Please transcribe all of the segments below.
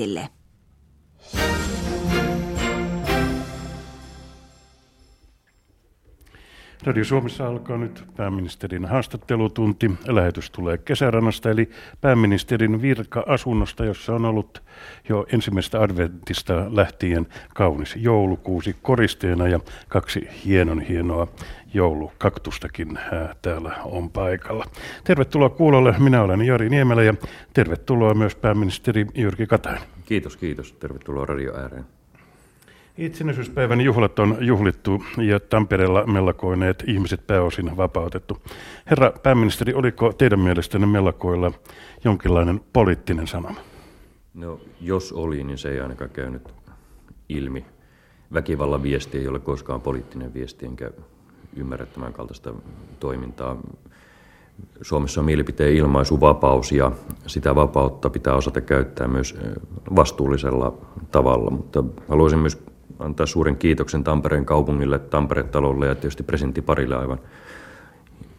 internetille. Radio Suomessa alkaa nyt pääministerin haastattelutunti. Lähetys tulee kesärannasta, eli pääministerin virka-asunnosta, jossa on ollut jo ensimmäistä adventista lähtien kaunis joulukuusi koristeena ja kaksi hienon hienoa joulukaktustakin täällä on paikalla. Tervetuloa kuulolle. Minä olen Jari Niemelä ja tervetuloa myös pääministeri Jyrki Katainen. Kiitos, kiitos. Tervetuloa radio ääreen. Itsenäisyyspäivän juhlat on juhlittu ja Tampereella mellakoineet ihmiset pääosin vapautettu. Herra pääministeri, oliko teidän mielestänne mellakoilla jonkinlainen poliittinen sanoma? No, jos oli, niin se ei ainakaan käynyt ilmi. Väkivallan viesti ei ole koskaan poliittinen viesti, enkä ymmärrä tämän kaltaista toimintaa. Suomessa on mielipiteen ilmaisuvapaus ja sitä vapautta pitää osata käyttää myös vastuullisella tavalla, mutta haluaisin myös antaa suuren kiitoksen Tampereen kaupungille, Tampere-talolle ja tietysti presidentti Parille aivan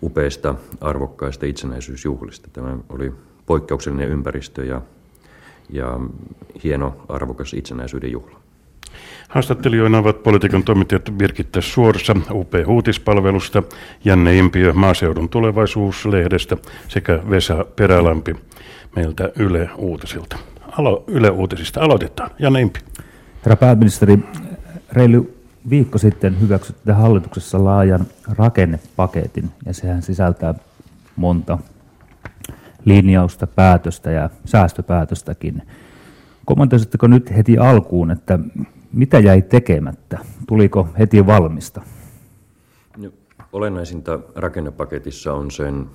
upeista, arvokkaista itsenäisyysjuhlista. Tämä oli poikkeuksellinen ympäristö ja, ja hieno, arvokas itsenäisyyden juhla. Haastattelijoina ovat politiikan toimittajat Birgitta Suorsa UP Uutispalvelusta, Janne Impiö Maaseudun tulevaisuuslehdestä sekä Vesa Perälampi meiltä Yle Uutisilta. Alo, Yle Uutisista aloitetaan. Janne Impiö. Herra pääministeri, reilu viikko sitten hyväksytte hallituksessa laajan rakennepaketin ja sehän sisältää monta linjausta, päätöstä ja säästöpäätöstäkin. Kommentoisitteko nyt heti alkuun, että mitä jäi tekemättä? Tuliko heti valmista? No, olennaisinta rakennepaketissa on sen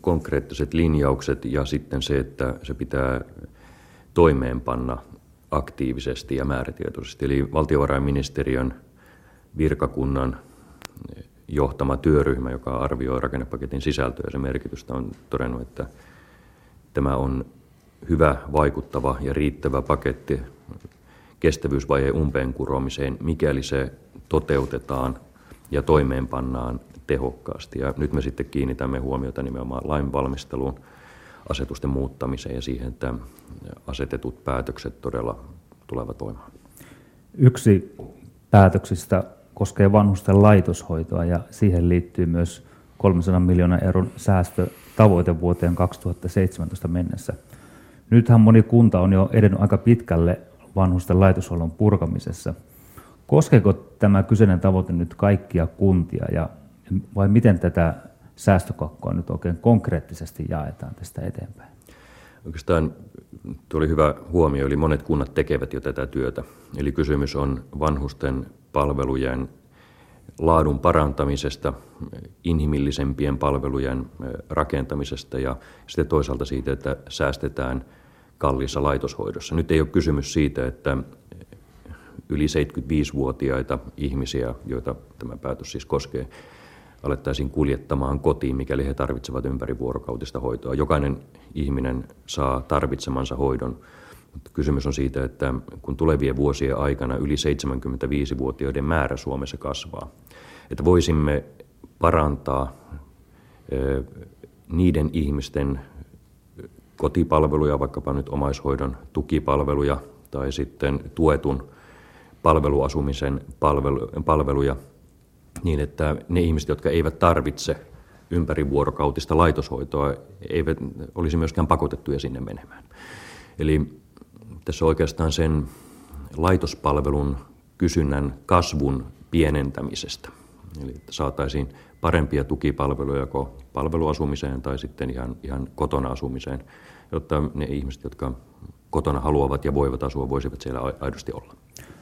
konkreettiset linjaukset ja sitten se, että se pitää toimeenpanna aktiivisesti ja määrätietoisesti. Eli valtiovarainministeriön virkakunnan johtama työryhmä, joka arvioi rakennepaketin sisältöä ja sen merkitystä, on todennut, että tämä on hyvä, vaikuttava ja riittävä paketti kestävyysvajeen umpeen kuromiseen, mikäli se toteutetaan ja toimeenpannaan tehokkaasti. Ja nyt me sitten kiinnitämme huomiota nimenomaan lainvalmisteluun asetusten muuttamiseen ja siihen, että asetetut päätökset todella tulevat voimaan. Yksi päätöksistä koskee vanhusten laitoshoitoa ja siihen liittyy myös 300 miljoonan euron säästötavoite vuoteen 2017 mennessä. Nythän moni kunta on jo edennyt aika pitkälle vanhusten laitoshuollon purkamisessa. Koskeeko tämä kyseinen tavoite nyt kaikkia kuntia ja vai miten tätä säästökakkoa nyt oikein konkreettisesti jaetaan tästä eteenpäin? Oikeastaan tuo oli hyvä huomio, eli monet kunnat tekevät jo tätä työtä. Eli kysymys on vanhusten palvelujen laadun parantamisesta, inhimillisempien palvelujen rakentamisesta ja sitten toisaalta siitä, että säästetään kalliissa laitoshoidossa. Nyt ei ole kysymys siitä, että yli 75-vuotiaita ihmisiä, joita tämä päätös siis koskee, alettaisiin kuljettamaan kotiin, mikäli he tarvitsevat ympärivuorokautista hoitoa. Jokainen ihminen saa tarvitsemansa hoidon. Mutta kysymys on siitä, että kun tulevien vuosien aikana yli 75-vuotiaiden määrä Suomessa kasvaa, että voisimme parantaa niiden ihmisten kotipalveluja, vaikkapa nyt omaishoidon tukipalveluja tai sitten tuetun palveluasumisen palveluja, niin että ne ihmiset, jotka eivät tarvitse ympärivuorokautista laitoshoitoa, eivät olisi myöskään pakotettuja sinne menemään. Eli tässä oikeastaan sen laitospalvelun kysynnän kasvun pienentämisestä. Eli että saataisiin parempia tukipalveluja joko palveluasumiseen tai sitten ihan, ihan kotona asumiseen, jotta ne ihmiset, jotka kotona haluavat ja voivat asua, voisivat siellä aidosti olla.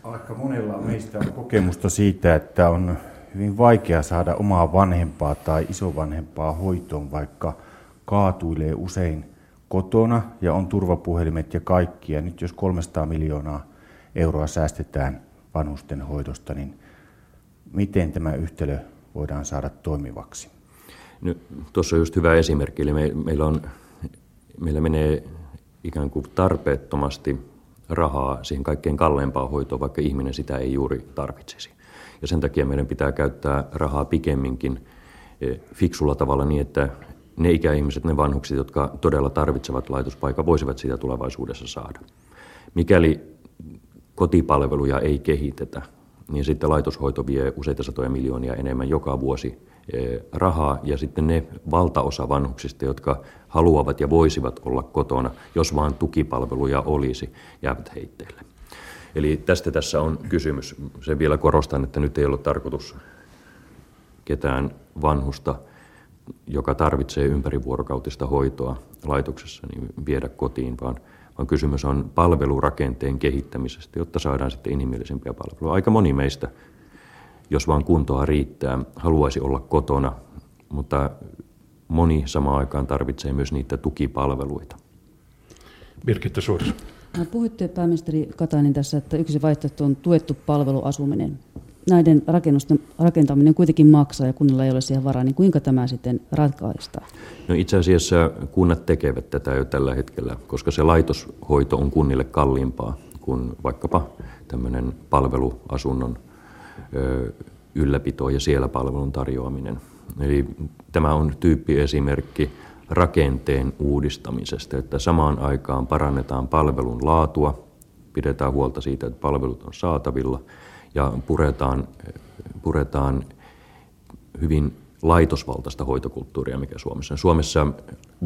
Aika monella meistä on kokemusta siitä, että on hyvin vaikea saada omaa vanhempaa tai isovanhempaa hoitoon, vaikka kaatuilee usein kotona ja on turvapuhelimet ja kaikki. Ja nyt jos 300 miljoonaa euroa säästetään vanhusten hoidosta, niin miten tämä yhtälö voidaan saada toimivaksi? No, tuossa on just hyvä esimerkki. Eli me, meillä, on, meillä menee ikään kuin tarpeettomasti rahaa siihen kaikkein kalleimpaan hoitoon, vaikka ihminen sitä ei juuri tarvitsisi. Ja sen takia meidän pitää käyttää rahaa pikemminkin eh, fiksulla tavalla niin, että ne ikäihmiset, ne vanhukset, jotka todella tarvitsevat laitospaikan, voisivat sitä tulevaisuudessa saada. Mikäli kotipalveluja ei kehitetä, niin sitten laitoshoito vie useita satoja miljoonia enemmän joka vuosi eh, rahaa ja sitten ne valtaosa vanhuksista, jotka haluavat ja voisivat olla kotona, jos vaan tukipalveluja olisi, jäävät heitteille. Eli tästä tässä on kysymys. Sen vielä korostan, että nyt ei ole tarkoitus ketään vanhusta, joka tarvitsee ympärivuorokautista hoitoa laitoksessa, niin viedä kotiin, vaan, vaan kysymys on palvelurakenteen kehittämisestä, jotta saadaan sitten inhimillisempiä palveluja. Aika moni meistä, jos vaan kuntoa riittää, haluaisi olla kotona, mutta moni samaan aikaan tarvitsee myös niitä tukipalveluita. Birgitta Suoris. Puhuitte pääministeri Katainen tässä, että yksi vaihtoehto on tuettu palveluasuminen. Näiden rakennusten rakentaminen kuitenkin maksaa ja kunnilla ei ole siihen varaa, niin kuinka tämä sitten ratkaistaan? No itse asiassa kunnat tekevät tätä jo tällä hetkellä, koska se laitoshoito on kunnille kalliimpaa kuin vaikkapa tämmöinen palveluasunnon ylläpito ja siellä palvelun tarjoaminen. Eli tämä on tyyppiesimerkki rakenteen uudistamisesta, että samaan aikaan parannetaan palvelun laatua, pidetään huolta siitä, että palvelut on saatavilla ja puretaan, puretaan hyvin laitosvaltaista hoitokulttuuria, mikä Suomessa on. Suomessa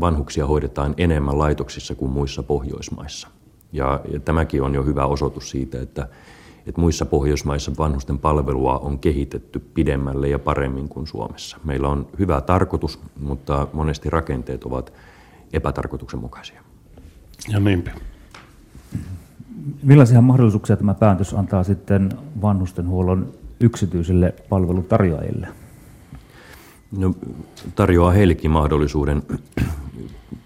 vanhuksia hoidetaan enemmän laitoksissa kuin muissa Pohjoismaissa. Ja, ja tämäkin on jo hyvä osoitus siitä, että että muissa Pohjoismaissa vanhusten palvelua on kehitetty pidemmälle ja paremmin kuin Suomessa. Meillä on hyvä tarkoitus, mutta monesti rakenteet ovat epätarkoituksenmukaisia. Ja niinpä. Millaisia mahdollisuuksia tämä päätös antaa sitten vanhustenhuollon yksityisille palvelutarjoajille? No, tarjoaa heillekin mahdollisuuden.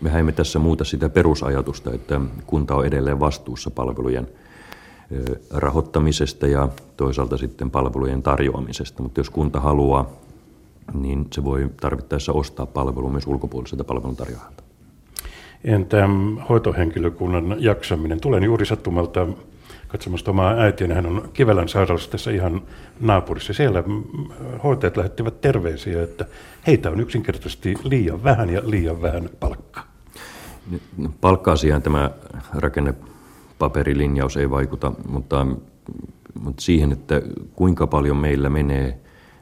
Mehän emme tässä muuta sitä perusajatusta, että kunta on edelleen vastuussa palvelujen – rahoittamisesta ja toisaalta sitten palvelujen tarjoamisesta. Mutta jos kunta haluaa, niin se voi tarvittaessa ostaa palvelu myös ulkopuoliselta palveluntarjoajalta. Entä hoitohenkilökunnan jaksaminen? Tulen juuri sattumalta katsomasta omaa äitiä, hän on Kivelän sairaalassa tässä ihan naapurissa. Siellä hoitajat lähettivät terveisiä, että heitä on yksinkertaisesti liian vähän ja liian vähän palkkaa. Palkka-asiaan tämä rakenne paperilinjaus ei vaikuta, mutta, mutta siihen, että kuinka paljon meillä menee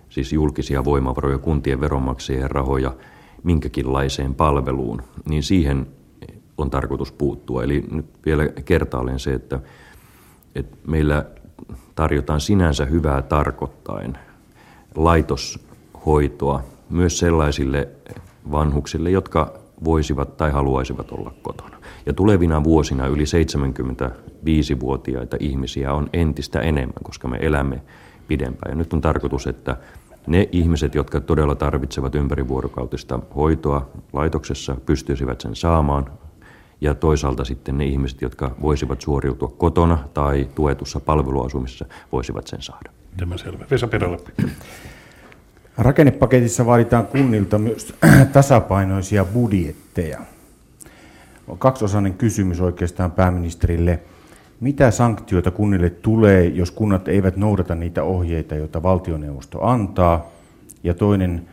siis julkisia voimavaroja, kuntien veronmaksajien rahoja minkäkinlaiseen palveluun, niin siihen on tarkoitus puuttua. Eli nyt vielä kertaalleen se, että, että meillä tarjotaan sinänsä hyvää tarkoittain laitoshoitoa myös sellaisille vanhuksille, jotka voisivat tai haluaisivat olla kotona. Ja tulevina vuosina yli 75-vuotiaita ihmisiä on entistä enemmän, koska me elämme pidempään. Ja nyt on tarkoitus, että ne ihmiset, jotka todella tarvitsevat ympärivuorokautista hoitoa laitoksessa, pystyisivät sen saamaan. Ja toisaalta sitten ne ihmiset, jotka voisivat suoriutua kotona tai tuetussa palveluasumisessa, voisivat sen saada. Tämä selvä. Vesa Perälappi. Rakennepaketissa vaaditaan kunnilta myös tasapainoisia budjetteja. On kaksiosainen kysymys oikeastaan pääministerille. Mitä sanktioita kunnille tulee, jos kunnat eivät noudata niitä ohjeita, joita valtioneuvosto antaa? Ja toinen,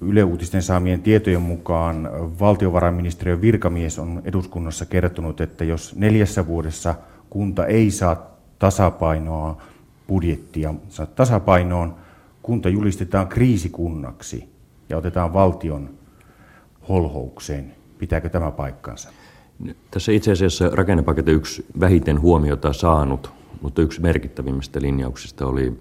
Yle Uutisten saamien tietojen mukaan valtiovarainministeriön virkamies on eduskunnassa kertonut, että jos neljässä vuodessa kunta ei saa tasapainoa budjettia saa tasapainoon, kunta julistetaan kriisikunnaksi ja otetaan valtion holhoukseen. Pitääkö tämä paikkansa? Tässä itse asiassa rakennepaketin yksi vähiten huomiota saanut, mutta yksi merkittävimmistä linjauksista oli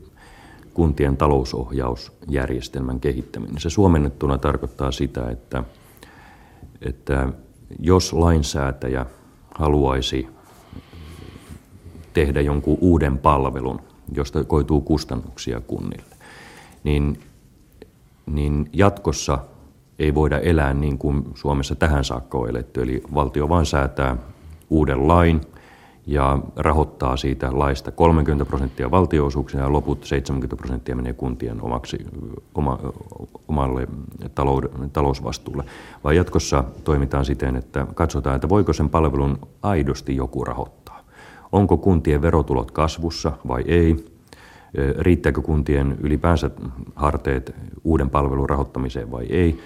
kuntien talousohjausjärjestelmän kehittäminen. Se suomennettuna tarkoittaa sitä, että, että jos lainsäätäjä haluaisi tehdä jonkun uuden palvelun, josta koituu kustannuksia kunnille, niin, niin jatkossa ei voida elää niin kuin Suomessa tähän saakka on eletty. Eli valtio vain säätää uuden lain ja rahoittaa siitä laista 30 prosenttia valtioosuuksina ja loput 70 prosenttia menee kuntien omaksi, oma, omalle talousvastuulle. Vai jatkossa toimitaan siten, että katsotaan, että voiko sen palvelun aidosti joku rahoittaa. Onko kuntien verotulot kasvussa vai ei? Riittääkö kuntien ylipäänsä harteet uuden palvelun rahoittamiseen vai ei?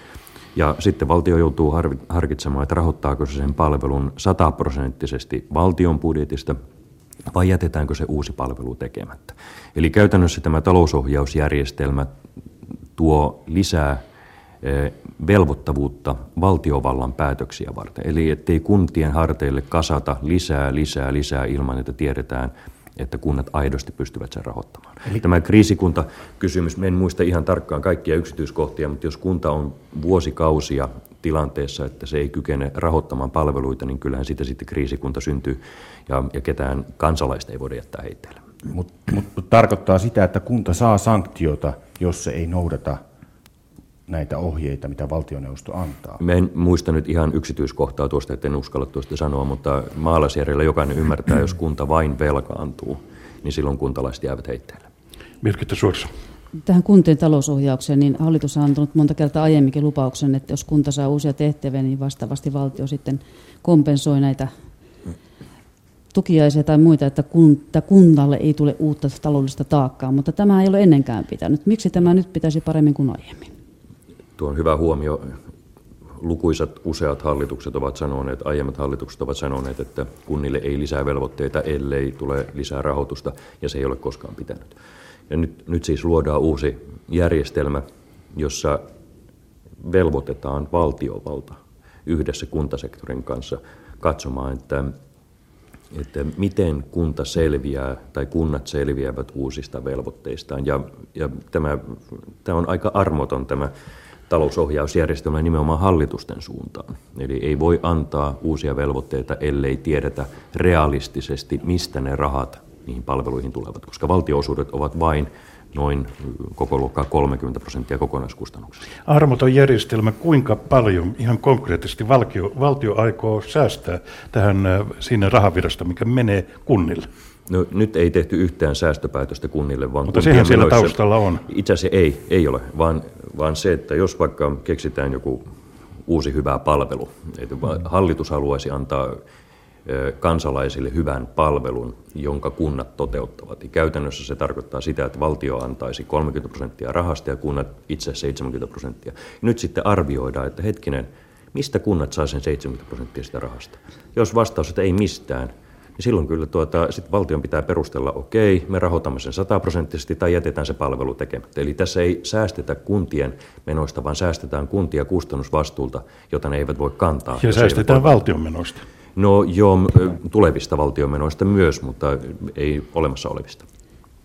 Ja sitten valtio joutuu harkitsemaan, että rahoittaako se sen palvelun sataprosenttisesti valtion budjetista vai jätetäänkö se uusi palvelu tekemättä. Eli käytännössä tämä talousohjausjärjestelmä tuo lisää velvoittavuutta valtiovallan päätöksiä varten. Eli ettei kuntien harteille kasata lisää, lisää, lisää ilman, että tiedetään, että kunnat aidosti pystyvät sen rahoittamaan. Eli tämä kriisikuntakysymys, en muista ihan tarkkaan kaikkia yksityiskohtia, mutta jos kunta on vuosikausia tilanteessa, että se ei kykene rahoittamaan palveluita, niin kyllähän siitä sitten kriisikunta syntyy ja, ja ketään kansalaista ei voida jättää heitteille. Mutta mut, tarkoittaa sitä, että kunta saa sanktiota, jos se ei noudata näitä ohjeita, mitä valtioneuvosto antaa. Mä en muista nyt ihan yksityiskohtaa tuosta, että en uskalla tuosta sanoa, mutta maalaisjärjellä jokainen ymmärtää, jos kunta vain velkaantuu, niin silloin kuntalaiset jäävät heitteille. Mirkitta Suorsa. Tähän kuntien talousohjaukseen, niin hallitus on antanut monta kertaa aiemminkin lupauksen, että jos kunta saa uusia tehtäviä, niin vastaavasti valtio sitten kompensoi näitä tukiaisia tai muita, että kunnalle ei tule uutta taloudellista taakkaa, mutta tämä ei ole ennenkään pitänyt. Miksi tämä nyt pitäisi paremmin kuin aiemmin? Tuo on hyvä huomio. Lukuisat useat hallitukset ovat sanoneet, aiemmat hallitukset ovat sanoneet, että kunnille ei lisää velvoitteita, ellei tule lisää rahoitusta, ja se ei ole koskaan pitänyt. Ja nyt, nyt siis luodaan uusi järjestelmä, jossa velvoitetaan valtiovalta yhdessä kuntasektorin kanssa katsomaan, että, että miten kunta selviää tai kunnat selviävät uusista velvoitteistaan. Ja, ja tämä, tämä on aika armoton tämä talousohjausjärjestelmä nimenomaan hallitusten suuntaan. Eli ei voi antaa uusia velvoitteita, ellei tiedetä realistisesti, mistä ne rahat niihin palveluihin tulevat, koska valtioosuudet ovat vain noin koko luokkaa 30 prosenttia kokonaiskustannuksista. Armoton järjestelmä, kuinka paljon ihan konkreettisesti valtio, valtio aikoo säästää tähän äh, siinä rahavirasta, mikä menee kunnille? No, nyt ei tehty yhtään säästöpäätöstä kunnille, vaan Mutta sehän siellä taustalla on. Itse asiassa ei, ei ole, vaan, vaan se, että jos vaikka keksitään joku uusi hyvä palvelu, että hallitus haluaisi antaa kansalaisille hyvän palvelun, jonka kunnat toteuttavat. Ja käytännössä se tarkoittaa sitä, että valtio antaisi 30 prosenttia rahasta ja kunnat itse 70 prosenttia. Nyt sitten arvioidaan, että hetkinen, mistä kunnat saa sen 70 prosenttia sitä rahasta? Jos vastaus, että ei mistään, niin silloin kyllä tuota, sit valtion pitää perustella, okei, me rahoitamme sen sataprosenttisesti tai jätetään se palvelu tekemättä. Eli tässä ei säästetä kuntien menoista, vaan säästetään kuntia kustannusvastuulta, jota ne eivät voi kantaa. Ja säästetään valtion menoista. No joo, tulevista valtiomenoista myös, mutta ei olemassa olevista.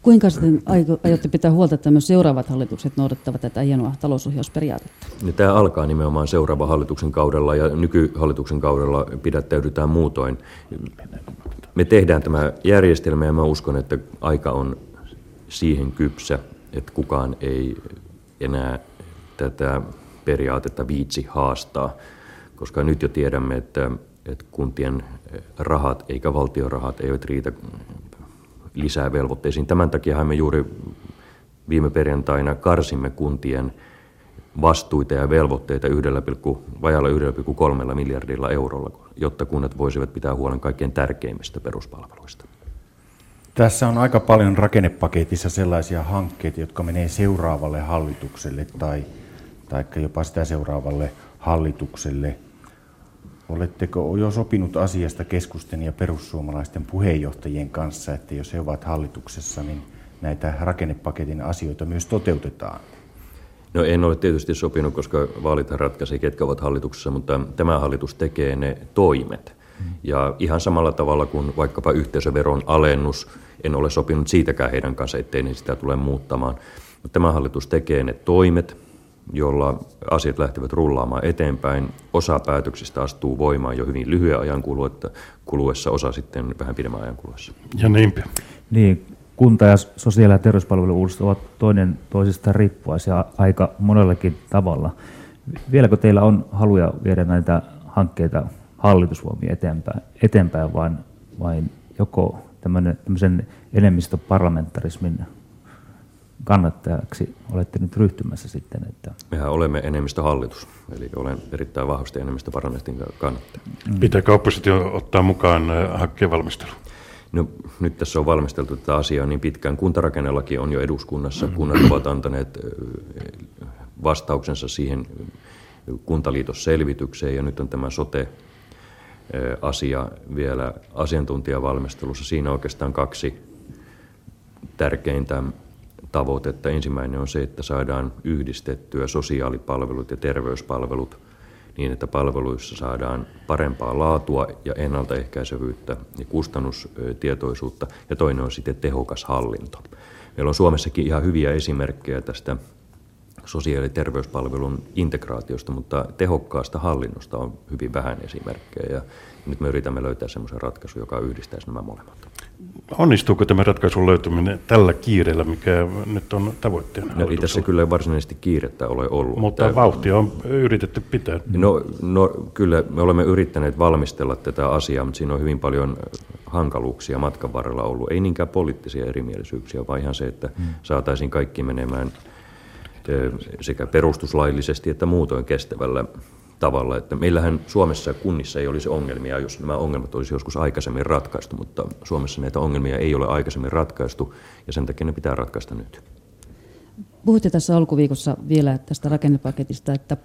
Kuinka sitten aiotte pitää huolta, että myös seuraavat hallitukset noudattavat tätä hienoa talousohjausperiaatetta? No, tämä alkaa nimenomaan seuraavan hallituksen kaudella ja nykyhallituksen kaudella pidättäydytään muutoin. Me tehdään tämä järjestelmä ja mä uskon, että aika on siihen kypsä, että kukaan ei enää tätä periaatetta viitsi haastaa, koska nyt jo tiedämme, että että kuntien rahat eikä valtion rahat eivät riitä lisää velvoitteisiin. Tämän takia me juuri viime perjantaina karsimme kuntien vastuita ja velvoitteita 1, vajalla 1,3 miljardilla eurolla, jotta kunnat voisivat pitää huolen kaikkein tärkeimmistä peruspalveluista. Tässä on aika paljon rakennepaketissa sellaisia hankkeita, jotka menee seuraavalle hallitukselle tai, tai jopa sitä seuraavalle hallitukselle – Oletteko jo sopinut asiasta keskusten ja perussuomalaisten puheenjohtajien kanssa, että jos he ovat hallituksessa, niin näitä rakennepaketin asioita myös toteutetaan? No en ole tietysti sopinut, koska vaalit ratkaisee, ketkä ovat hallituksessa, mutta tämä hallitus tekee ne toimet. Ja ihan samalla tavalla kuin vaikkapa yhteisöveron alennus, en ole sopinut siitäkään heidän kanssa, ettei ne sitä tule muuttamaan. Mutta tämä hallitus tekee ne toimet, jolla asiat lähtevät rullaamaan eteenpäin. Osa päätöksistä astuu voimaan jo hyvin lyhyen ajan kuluessa, osa sitten vähän pidemmän ajan kuluessa. Ja niinpä. Niin, kunta- ja sosiaali- ja terveyspalvelu ovat toinen toisistaan riippuvaisia aika monellakin tavalla. Vieläkö teillä on haluja viedä näitä hankkeita hallitusvoimia eteenpäin, eteenpäin vain, vain joko tämmöisen enemmistöparlamentarismin kannattajaksi olette nyt ryhtymässä sitten? Että... Mehän olemme enemmistöhallitus, eli olen erittäin vahvasti enemmistöparlamentin kannattaja. Mm. Pitääkö oppositio ottaa mukaan äh, hankkeen valmisteluun? No, nyt tässä on valmisteltu tätä asiaa niin pitkään. Kuntarakennelaki on jo eduskunnassa. Kunnat ovat antaneet vastauksensa siihen kuntaliitosselvitykseen ja nyt on tämä sote asia vielä asiantuntijavalmistelussa. Siinä oikeastaan kaksi tärkeintä tavoitetta. Ensimmäinen on se, että saadaan yhdistettyä sosiaalipalvelut ja terveyspalvelut niin, että palveluissa saadaan parempaa laatua ja ennaltaehkäisevyyttä ja kustannustietoisuutta. Ja toinen on sitten tehokas hallinto. Meillä on Suomessakin ihan hyviä esimerkkejä tästä sosiaali- ja terveyspalvelun integraatiosta, mutta tehokkaasta hallinnosta on hyvin vähän esimerkkejä. Ja nyt me yritämme löytää semmoisen ratkaisun, joka yhdistäisi nämä molemmat. Onnistuuko tämä ratkaisun löytyminen tällä kiireellä, mikä nyt on tavoitteena? No ei tässä kyllä varsinaisesti kiirettä ole ollut. Mutta tämä... vauhtia on yritetty pitää. No, no kyllä me olemme yrittäneet valmistella tätä asiaa, mutta siinä on hyvin paljon hankaluuksia matkan varrella ollut. Ei niinkään poliittisia erimielisyyksiä, vaan ihan se, että hmm. saataisiin kaikki menemään sekä perustuslaillisesti että muutoin kestävällä tavalla. Että meillähän Suomessa ja kunnissa ei olisi ongelmia, jos nämä ongelmat olisi joskus aikaisemmin ratkaistu, mutta Suomessa näitä ongelmia ei ole aikaisemmin ratkaistu ja sen takia ne pitää ratkaista nyt. Puhutte tässä alkuviikossa vielä tästä rakennepaketista, että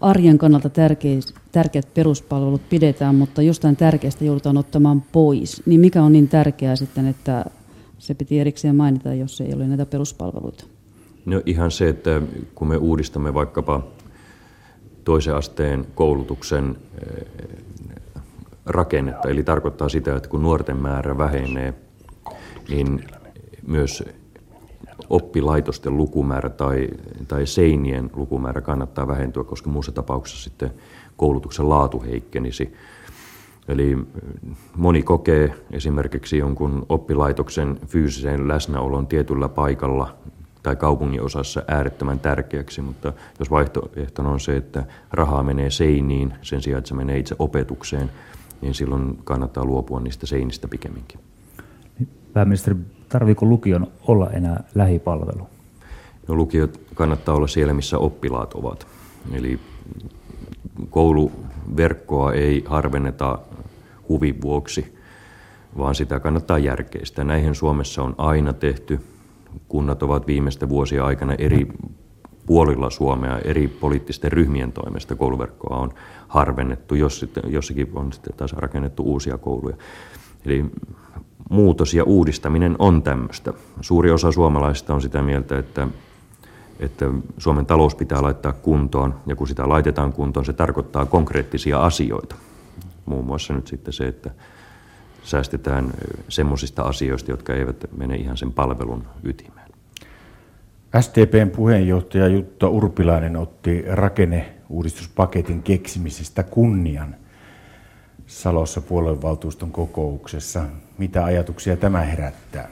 arjen kannalta tärkeät peruspalvelut pidetään, mutta jostain tärkeästä joudutaan ottamaan pois. Niin mikä on niin tärkeää sitten, että se piti erikseen mainita, jos ei ole näitä peruspalveluita? No ihan se, että kun me uudistamme vaikkapa toisen asteen koulutuksen eh, rakennetta, eli tarkoittaa sitä, että kun nuorten määrä vähenee, niin myös oppilaitosten lukumäärä tai, tai seinien lukumäärä kannattaa vähentyä, koska muussa tapauksessa sitten koulutuksen laatu heikkenisi. Eli moni kokee esimerkiksi jonkun oppilaitoksen fyysisen läsnäolon tietyllä paikalla tai kaupungin osassa äärettömän tärkeäksi, mutta jos vaihtoehtona on se, että rahaa menee seiniin sen sijaan, että se menee itse opetukseen, niin silloin kannattaa luopua niistä seinistä pikemminkin. Pääministeri, tarviiko lukion olla enää lähipalvelu? No, lukiot kannattaa olla siellä, missä oppilaat ovat. Eli kouluverkkoa ei harvenneta huvin vuoksi, vaan sitä kannattaa järkeistä. Näihin Suomessa on aina tehty kunnat ovat viimeisten vuosien aikana eri puolilla Suomea eri poliittisten ryhmien toimesta kouluverkkoa on harvennettu, jos sitten, jossakin on sitten taas rakennettu uusia kouluja. Eli muutos ja uudistaminen on tämmöistä. Suuri osa suomalaisista on sitä mieltä, että, että Suomen talous pitää laittaa kuntoon, ja kun sitä laitetaan kuntoon, se tarkoittaa konkreettisia asioita. Muun muassa nyt sitten se, että säästetään semmoisista asioista, jotka eivät mene ihan sen palvelun ytimeen. STPn puheenjohtaja Jutta Urpilainen otti rakenneuudistuspaketin keksimisestä kunnian Salossa puoluevaltuuston kokouksessa. Mitä ajatuksia tämä herättää?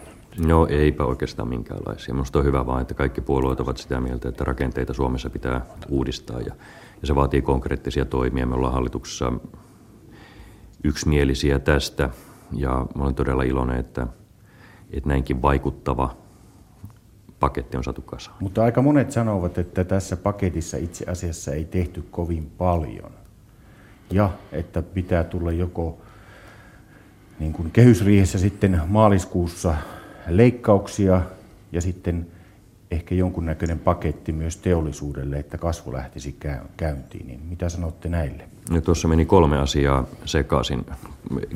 No eipä oikeastaan minkäänlaisia. Minusta on hyvä vaan, että kaikki puolueet ovat sitä mieltä, että rakenteita Suomessa pitää uudistaa ja, ja se vaatii konkreettisia toimia. Me ollaan hallituksessa yksimielisiä tästä ja mä olen todella iloinen, että, että näinkin vaikuttava paketti on saatu kasaan. Mutta aika monet sanovat, että tässä paketissa itse asiassa ei tehty kovin paljon. Ja että pitää tulla joko niin kuin kehysriihessä sitten maaliskuussa leikkauksia ja sitten ehkä jonkunnäköinen paketti myös teollisuudelle, että kasvu lähtisi käyntiin. Niin mitä sanotte näille? No, tuossa meni kolme asiaa sekaisin.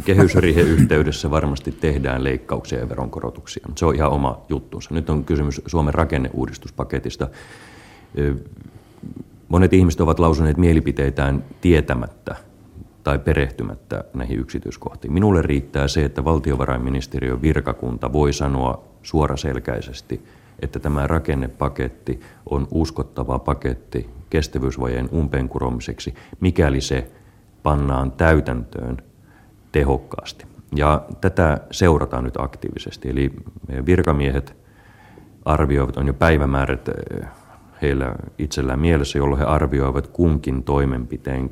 Kehysriihen yhteydessä varmasti tehdään leikkauksia ja veronkorotuksia. Se on ihan oma juttunsa. Nyt on kysymys Suomen rakenneuudistuspaketista. Monet ihmiset ovat lausuneet mielipiteitään tietämättä tai perehtymättä näihin yksityiskohtiin. Minulle riittää se, että valtiovarainministeriön virkakunta voi sanoa suoraselkäisesti, että tämä rakennepaketti on uskottava paketti kestävyysvajeen umpeen kuromiseksi, mikäli se pannaan täytäntöön tehokkaasti. Ja tätä seurataan nyt aktiivisesti. Eli virkamiehet arvioivat, on jo päivämäärät eh, heillä itsellään mielessä, jolloin he arvioivat kunkin toimenpiteen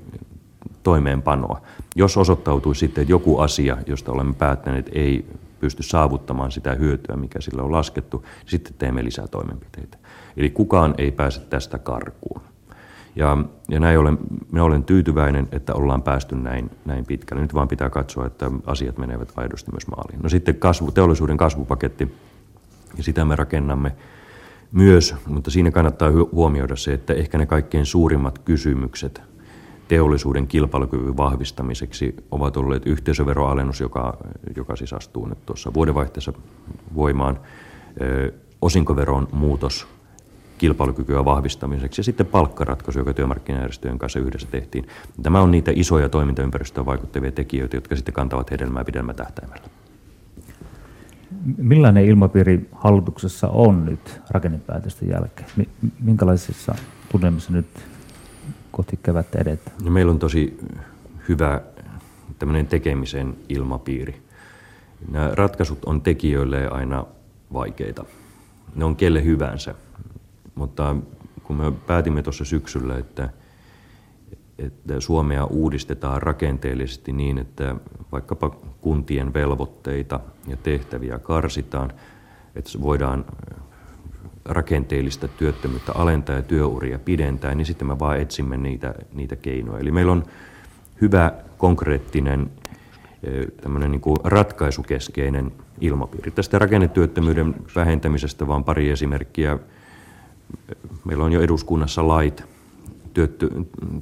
toimeenpanoa. Jos osoittautuu sitten, joku asia, josta olemme päättäneet, ei pysty saavuttamaan sitä hyötyä, mikä sillä on laskettu, sitten teemme lisää toimenpiteitä. Eli kukaan ei pääse tästä karkuun. Ja, ja näin olen, minä olen tyytyväinen, että ollaan päästy näin, näin pitkälle. Nyt vaan pitää katsoa, että asiat menevät aidosti myös maaliin. No sitten kasvu, teollisuuden kasvupaketti, ja sitä me rakennamme myös, mutta siinä kannattaa huomioida se, että ehkä ne kaikkein suurimmat kysymykset teollisuuden kilpailukyvyn vahvistamiseksi ovat olleet yhteisöveroalennus, joka, joka siis astuu nyt tuossa vuodenvaihteessa voimaan, osinkoveron muutos kilpailukykyä vahvistamiseksi ja sitten palkkaratkaisu, joka työmarkkinajärjestöjen kanssa yhdessä tehtiin. Tämä on niitä isoja toimintaympäristöön vaikuttavia tekijöitä, jotka sitten kantavat hedelmää pidemmällä tähtäimellä. Millainen ilmapiiri hallituksessa on nyt rakennepäätösten jälkeen? Minkälaisissa tunnelmissa nyt kohti kevättä edetään? No meillä on tosi hyvä tämmöinen tekemisen ilmapiiri. Nämä ratkaisut on tekijöille aina vaikeita. Ne on kelle hyvänsä. Mutta kun me päätimme tuossa syksyllä, että, että Suomea uudistetaan rakenteellisesti niin, että vaikkapa kuntien velvoitteita ja tehtäviä karsitaan, että voidaan rakenteellista työttömyyttä alentaa ja työuria pidentää, niin sitten me vaan etsimme niitä, niitä keinoja. Eli meillä on hyvä, konkreettinen, tämmöinen niin kuin ratkaisukeskeinen ilmapiiri. Tästä rakennetyöttömyyden vähentämisestä vaan pari esimerkkiä. Meillä on jo eduskunnassa lait työtty,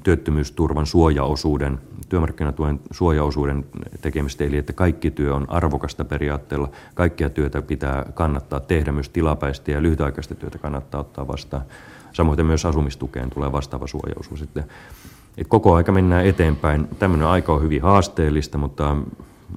työttömyysturvan suojaosuuden, työmarkkinatuen suojaosuuden tekemistä, eli että kaikki työ on arvokasta periaatteella. Kaikkia työtä pitää kannattaa tehdä, myös tilapäistä ja lyhytaikaista työtä kannattaa ottaa vastaan. Samoin myös asumistukeen tulee vastaava suojaosuus. Että, että koko aika mennään eteenpäin. Tämmöinen aika on hyvin haasteellista, mutta,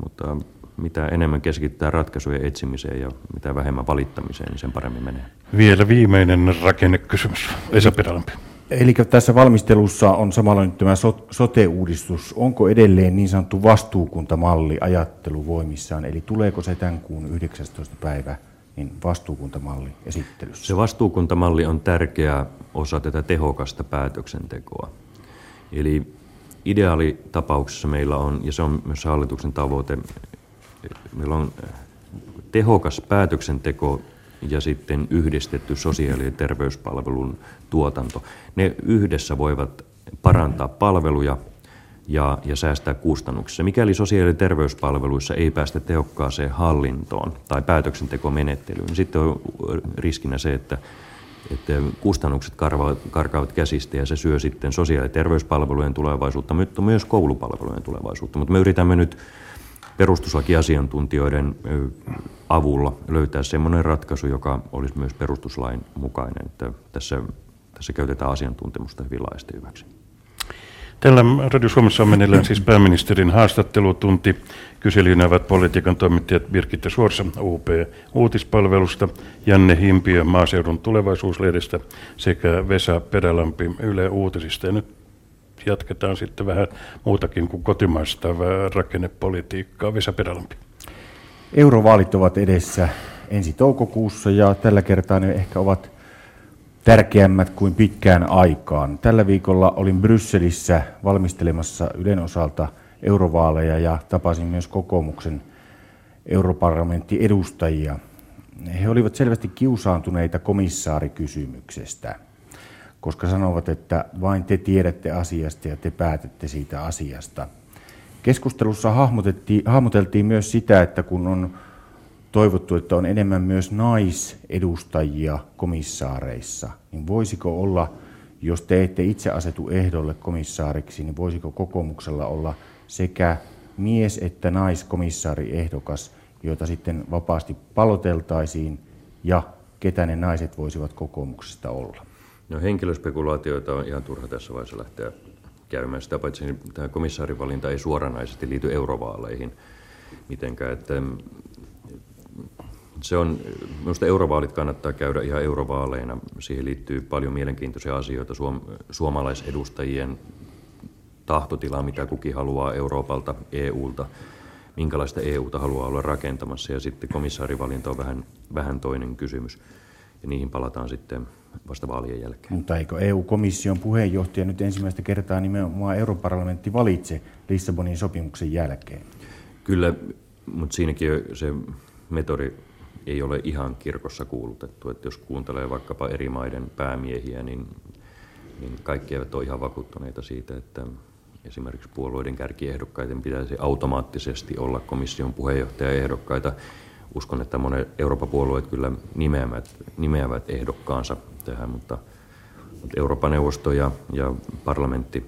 mutta mitä enemmän keskittää ratkaisujen etsimiseen ja mitä vähemmän valittamiseen, niin sen paremmin menee. Vielä viimeinen rakennekysymys. Esa Pedalampi. Eli tässä valmistelussa on samalla nyt tämä sote-uudistus. Onko edelleen niin sanottu vastuukuntamalli ajattelu voimissaan? Eli tuleeko se tämän kuun 19. päivä niin vastuukuntamalli esittelyssä? Se vastuukuntamalli on tärkeä osa tätä tehokasta päätöksentekoa. Eli ideaalitapauksessa meillä on, ja se on myös hallituksen tavoite, meillä on tehokas päätöksenteko ja sitten yhdistetty sosiaali- ja terveyspalvelun tuotanto. Ne yhdessä voivat parantaa palveluja ja, ja säästää kustannuksissa. Mikäli sosiaali- ja terveyspalveluissa ei päästä tehokkaaseen hallintoon tai päätöksentekomenettelyyn, niin sitten on riskinä se, että, että kustannukset karkaavat käsistä ja se syö sitten sosiaali- ja terveyspalvelujen tulevaisuutta, mutta myös koulupalvelujen tulevaisuutta. Mutta me yritämme nyt perustuslakiasiantuntijoiden avulla löytää sellainen ratkaisu, joka olisi myös perustuslain mukainen. Että tässä, tässä käytetään asiantuntemusta hyvin laajasti hyväksi. Tällä Radio Suomessa on meneillään siis pääministerin haastattelutunti. Kyselijänä ovat politiikan toimittajat Birgitta Suorsa UP Uutispalvelusta, Janne Himpiö Maaseudun tulevaisuuslehdestä sekä Vesa Perälampi Yle Uutisista. Ja nyt jatketaan sitten vähän muutakin kuin kotimaista rakennepolitiikkaa. Vesa Perälampi. Eurovaalit ovat edessä ensi toukokuussa ja tällä kertaa ne ehkä ovat tärkeämmät kuin pitkään aikaan. Tällä viikolla olin Brysselissä valmistelemassa Ylen osalta eurovaaleja ja tapasin myös kokoomuksen europarlamentti-edustajia. He olivat selvästi kiusaantuneita komissaarikysymyksestä koska sanovat, että vain te tiedätte asiasta ja te päätätte siitä asiasta. Keskustelussa hahmoteltiin myös sitä, että kun on toivottu, että on enemmän myös naisedustajia komissaareissa, niin voisiko olla, jos te ette itse asetu ehdolle komissaariksi, niin voisiko kokoomuksella olla sekä mies- että naiskomissaari ehdokas, joita sitten vapaasti paloteltaisiin ja ketä ne naiset voisivat kokoomuksesta olla? No henkilöspekulaatioita on ihan turha tässä vaiheessa lähteä käymään. Sitä paitsi tämä komissaarivalinta ei suoranaisesti liity eurovaaleihin mitenkään. Että mm, se on, minusta eurovaalit kannattaa käydä ihan eurovaaleina. Siihen liittyy paljon mielenkiintoisia asioita suom, suomalaisedustajien tahtotilaa, mitä kukin haluaa Euroopalta, EUlta, minkälaista EUta haluaa olla rakentamassa. Ja sitten komissaarivalinta on vähän, vähän toinen kysymys. Ja niihin palataan sitten vasta vaalien jälkeen. Mutta eikö EU-komission puheenjohtaja nyt ensimmäistä kertaa nimenomaan europarlamentti valitse Lissabonin sopimuksen jälkeen? Kyllä, mutta siinäkin se metodi ei ole ihan kirkossa kuulutettu. Että jos kuuntelee vaikkapa eri maiden päämiehiä, niin, niin kaikki eivät ole ihan vakuuttuneita siitä, että esimerkiksi puolueiden kärkiehdokkaiden pitäisi automaattisesti olla komission puheenjohtajaehdokkaita. Uskon, että monet Euroopan puolueet kyllä nimeävät, nimeävät ehdokkaansa tähän, mutta, mutta Euroopan neuvosto ja, ja parlamentti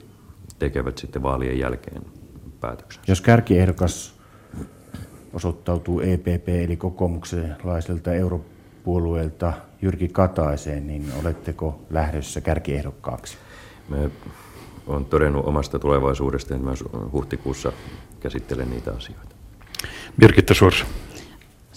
tekevät sitten vaalien jälkeen päätöksen. Jos kärkiehdokas osoittautuu EPP eli kokoomuksenlaiselta europuolueelta Jyrki Kataiseen, niin oletteko lähdössä kärkiehdokkaaksi? Me on todennut omasta tulevaisuudesta, että myös huhtikuussa käsittelen niitä asioita. Birgitta Suorsa.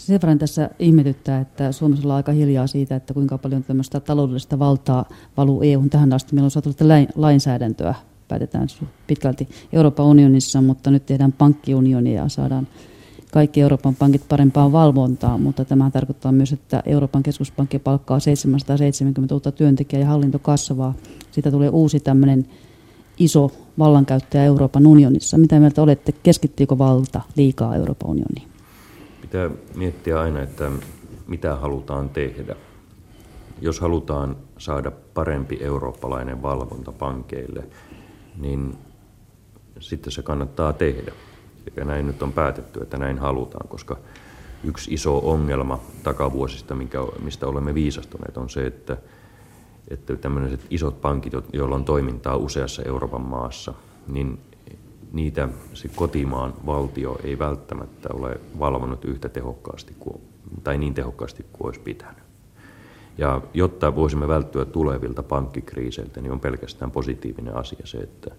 Sen verran tässä ihmetyttää, että Suomessa ollaan aika hiljaa siitä, että kuinka paljon tämmöistä taloudellista valtaa valuu EU:hun tähän asti. Meillä on saatu lainsäädäntöä, päätetään pitkälti Euroopan unionissa, mutta nyt tehdään pankkiunionia ja saadaan kaikki Euroopan pankit parempaan valvontaan, mutta tämä tarkoittaa myös, että Euroopan keskuspankki palkkaa 770 uutta työntekijää ja hallinto kasvaa. Siitä tulee uusi tämmöinen iso vallankäyttäjä Euroopan unionissa. Mitä mieltä olette, keskittyykö valta liikaa Euroopan unioniin? Pitää miettiä aina, että mitä halutaan tehdä. Jos halutaan saada parempi eurooppalainen valvonta pankeille, niin sitten se kannattaa tehdä. Ja näin nyt on päätetty, että näin halutaan, koska yksi iso ongelma takavuosista, mistä olemme viisastuneet, on se, että, että tämmöiset isot pankit, joilla on toimintaa useassa Euroopan maassa, niin niitä se kotimaan valtio ei välttämättä ole valvonnut yhtä tehokkaasti kuin, tai niin tehokkaasti kuin olisi pitänyt. Ja jotta voisimme välttyä tulevilta pankkikriiseiltä, niin on pelkästään positiivinen asia se, että,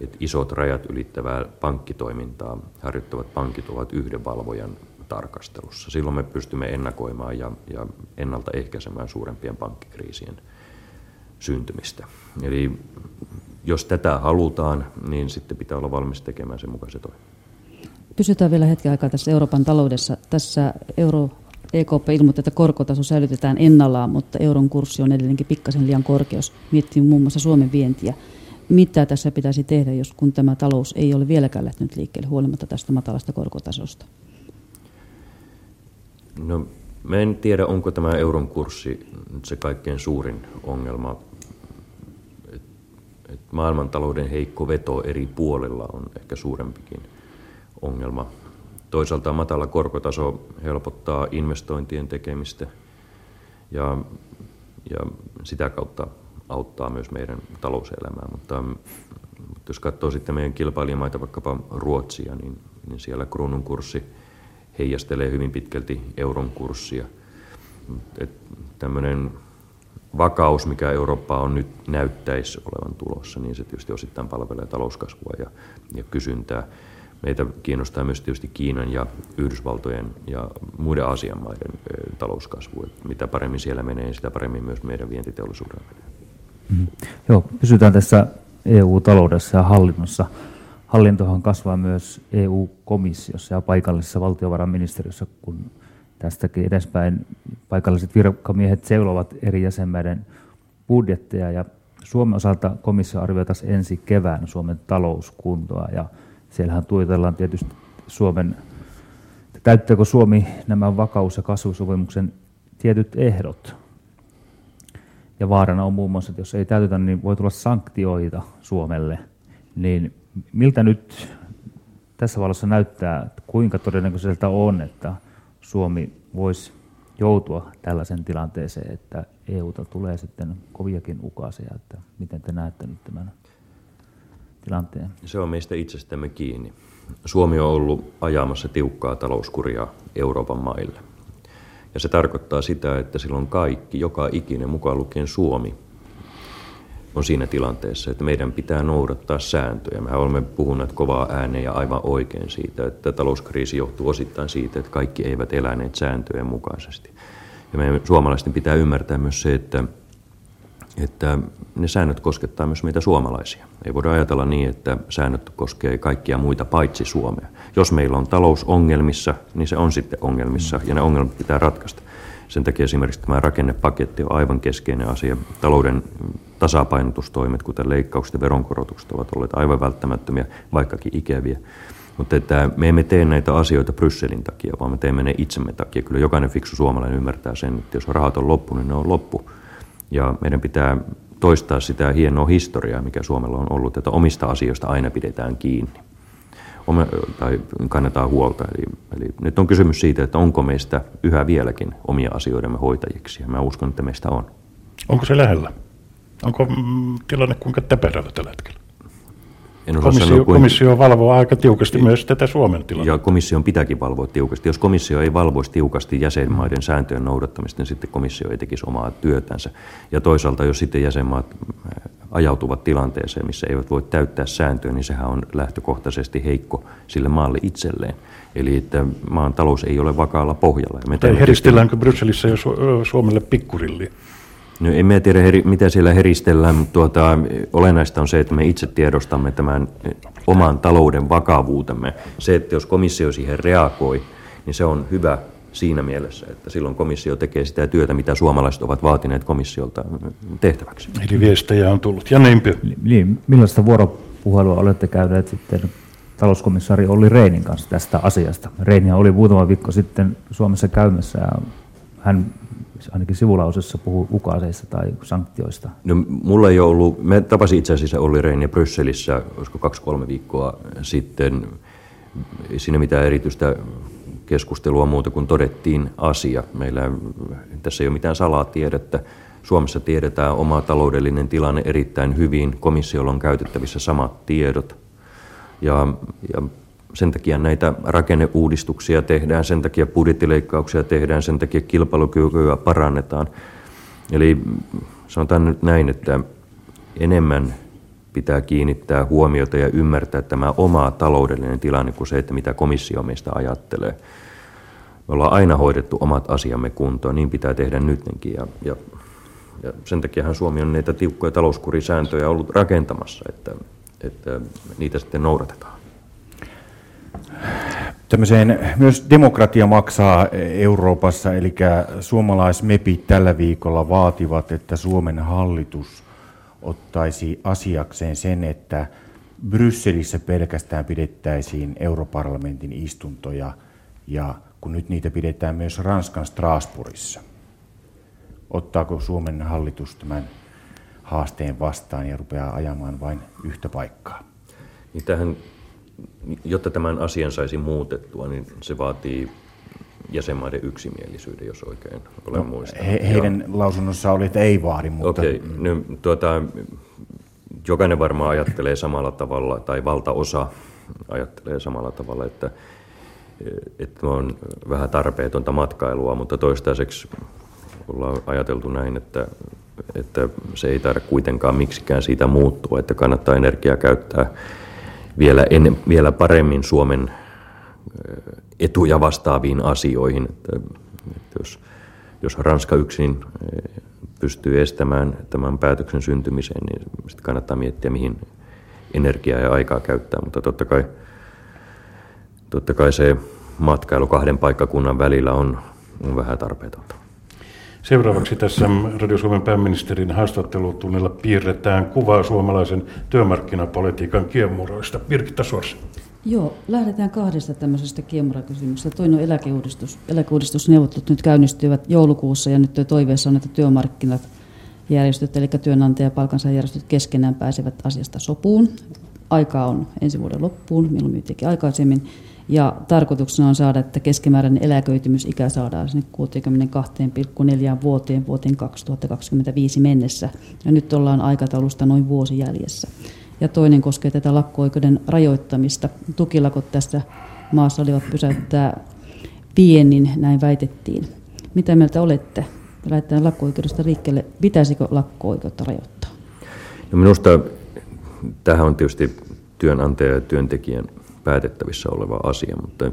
että isot rajat ylittävää pankkitoimintaa harjoittavat pankit ovat yhden valvojan tarkastelussa. Silloin me pystymme ennakoimaan ja, ja ennaltaehkäisemään suurempien pankkikriisien syntymistä. Eli jos tätä halutaan, niin sitten pitää olla valmis tekemään sen mukaisen toimi. Pysytään vielä hetken aikaa tässä Euroopan taloudessa. Tässä euro EKP ilmoitti, että korkotaso säilytetään ennallaan, mutta euron kurssi on edelleenkin pikkasen liian korkeus. Miettii muun muassa Suomen vientiä. Mitä tässä pitäisi tehdä, jos kun tämä talous ei ole vieläkään lähtenyt liikkeelle huolimatta tästä matalasta korkotasosta? No, mä en tiedä, onko tämä euron kurssi se kaikkein suurin ongelma maailmantalouden heikko veto eri puolilla on ehkä suurempikin ongelma. Toisaalta matala korkotaso helpottaa investointien tekemistä ja, ja sitä kautta auttaa myös meidän talouselämää. Mutta, mutta jos katsoo sitten meidän kilpailijamaita, vaikkapa Ruotsia, niin, niin siellä kruunun kurssi heijastelee hyvin pitkälti euron kurssia. Et tämmöinen vakaus, mikä Eurooppa on nyt näyttäisi olevan tulossa, niin se tietysti osittain palvelee talouskasvua ja, ja kysyntää. Meitä kiinnostaa myös tietysti Kiinan ja Yhdysvaltojen ja muiden Aasian maiden talouskasvu. Että mitä paremmin siellä menee, sitä paremmin myös meidän vientiteollisuudella menee. Mm. Joo, pysytään tässä EU-taloudessa ja hallinnossa. Hallintohan kasvaa myös EU-komissiossa ja paikallisessa valtiovarainministeriössä, kun tästäkin edespäin paikalliset virkamiehet seulovat eri jäsenmaiden budjetteja ja Suomen osalta komissio arvioi taas ensi kevään Suomen talouskuntoa ja siellähän tuotellaan tietysti Suomen, täyttääkö Suomi nämä vakaus- ja kasvusopimuksen tietyt ehdot. Ja vaarana on muun muassa, että jos ei täytetä, niin voi tulla sanktioita Suomelle. Niin miltä nyt tässä valossa näyttää, kuinka todennäköiseltä on, että Suomi voisi joutua tällaisen tilanteeseen, että EUta tulee sitten koviakin ukaseja, että miten te näette nyt tämän tilanteen? Se on meistä itsestämme kiinni. Suomi on ollut ajamassa tiukkaa talouskuria Euroopan maille. Ja se tarkoittaa sitä, että silloin kaikki, joka ikinen mukaan lukien Suomi, on siinä tilanteessa, että meidän pitää noudattaa sääntöjä. Me olemme puhuneet kovaa ääneen ja aivan oikein siitä, että talouskriisi johtuu osittain siitä, että kaikki eivät eläneet sääntöjen mukaisesti. Ja meidän suomalaisten pitää ymmärtää myös se, että, että ne säännöt koskettaa myös meitä suomalaisia. Ei voida ajatella niin, että säännöt koskee kaikkia muita paitsi Suomea. Jos meillä on talous ongelmissa, niin se on sitten ongelmissa ja ne ongelmat pitää ratkaista. Sen takia esimerkiksi tämä rakennepaketti on aivan keskeinen asia. Talouden tasapainotustoimet, kuten leikkaukset ja veronkorotukset, ovat olleet aivan välttämättömiä, vaikkakin ikäviä. Mutta että me emme tee näitä asioita Brysselin takia, vaan me teemme ne itsemme takia. Kyllä jokainen fiksu suomalainen ymmärtää sen, että jos rahat on loppu, niin ne on loppu. Ja meidän pitää toistaa sitä hienoa historiaa, mikä Suomella on ollut, että omista asioista aina pidetään kiinni tai kannetaan huolta. Eli, eli nyt on kysymys siitä, että onko meistä yhä vieläkin omia asioidemme hoitajiksi. Ja mä uskon, että meistä on. Onko se lähellä? Onko mm, tilanne kuinka täpärällä tällä hetkellä? En komissio, sanoa, kuin... komissio valvoo aika tiukasti myös tätä Suomen tilannetta. Ja komission pitääkin valvoa tiukasti. Jos komissio ei valvoisi tiukasti jäsenmaiden sääntöjen noudattamista, niin sitten komissio ei tekisi omaa työtänsä. Ja toisaalta, jos sitten jäsenmaat äh, ajautuvat tilanteeseen, missä eivät voi täyttää sääntöjä, niin sehän on lähtökohtaisesti heikko sille maalle itselleen. Eli että maan talous ei ole vakaalla pohjalla. Ja me heristelläänkö Brysselissä jo Suomelle pikkurilli? No en mä tiedä, mitä siellä heristellään, mutta tuota, olennaista on se, että me itse tiedostamme tämän oman talouden vakavuutemme. Se, että jos komissio siihen reagoi, niin se on hyvä siinä mielessä, että silloin komissio tekee sitä työtä, mitä suomalaiset ovat vaatineet komissiolta tehtäväksi. Eli viestejä on tullut. Ja niinpä. Niin, millaista vuoropuhelua olette käyneet sitten talouskomissaari Olli Reinin kanssa tästä asiasta? Reiniä oli muutama viikko sitten Suomessa käymässä ja hän ainakin sivulausessa puhuu ukaaseista tai sanktioista? No, mulla ei ollut, me tapasin itse asiassa Olli Reiniä Brysselissä, olisiko kaksi-kolme viikkoa sitten, ei siinä mitään erityistä keskustelua muuta kuin todettiin asia. Meillä tässä ei ole mitään salatiedettä. Suomessa tiedetään oma taloudellinen tilanne erittäin hyvin. Komissiolla on käytettävissä samat tiedot. Ja, ja sen takia näitä rakenneuudistuksia tehdään, sen takia budjettileikkauksia tehdään, sen takia kilpailukykyä parannetaan. Eli sanotaan nyt näin, että enemmän pitää kiinnittää huomiota ja ymmärtää tämä oma taloudellinen tilanne kuin se, että mitä komissio meistä ajattelee. Me ollaan aina hoidettu omat asiamme kuntoon, niin pitää tehdä nytkin. Ja, ja, ja sen takiahan Suomi on näitä tiukkoja talouskurisääntöjä ollut rakentamassa, että, että niitä sitten noudatetaan. Tämmöiseen myös demokratia maksaa Euroopassa, eli suomalaismepit tällä viikolla vaativat, että Suomen hallitus ottaisi asiakseen sen, että Brysselissä pelkästään pidettäisiin europarlamentin istuntoja, ja kun nyt niitä pidetään myös Ranskan Strasbourgissa. Ottaako Suomen hallitus tämän haasteen vastaan ja rupeaa ajamaan vain yhtä paikkaa? Niin tähän jotta tämän asian saisi muutettua, niin se vaatii jäsenmaiden yksimielisyyden, jos oikein olen no, muistanut. He, heidän ja, lausunnossa oli, että ei vaadi, mutta... Okei, okay, no, tuota, jokainen varmaan ajattelee samalla tavalla, tai valtaosa ajattelee samalla tavalla, että, että on vähän tarpeetonta matkailua, mutta toistaiseksi ollaan ajateltu näin, että, että se ei taida kuitenkaan miksikään siitä muuttua, että kannattaa energiaa käyttää vielä, en, vielä paremmin Suomen etuja vastaaviin asioihin. Että, että jos, jos Ranska yksin pystyy estämään tämän päätöksen syntymisen, niin sitten kannattaa miettiä, mihin energiaa ja aikaa käyttää. Mutta totta kai, totta kai se matkailu kahden paikkakunnan välillä on, on vähän tarpeetonta. Seuraavaksi tässä Radio Suomen pääministerin haastattelutunnilla piirretään kuvaa suomalaisen työmarkkinapolitiikan kiemuroista. Birgitta Sors. Joo, lähdetään kahdesta tämmöisestä kiemurakysymyksestä. Toinen on eläkeuudistus. Eläkeuudistusneuvottelut nyt käynnistyvät joulukuussa ja nyt toiveessa on, että työmarkkinat järjestöt, eli työnantaja- ja palkansaajärjestöt keskenään pääsevät asiasta sopuun. Aikaa on ensi vuoden loppuun, milloin myytiinkin aikaisemmin. Ja tarkoituksena on saada, että keskimääräinen eläköitymisikä saadaan sinne 62,4 vuoteen vuoteen 2025 mennessä. Ja nyt ollaan aikataulusta noin vuosi jäljessä. Ja toinen koskee tätä lakko-oikeuden rajoittamista. Tukilakot tässä maassa olivat pysäyttää viennin, näin väitettiin. Mitä mieltä olette? Lähdetään lakko-oikeudesta liikkeelle. Pitäisikö lakko-oikeutta rajoittaa? No minusta tähän on tietysti työnantaja ja työntekijän päätettävissä oleva asia, mutta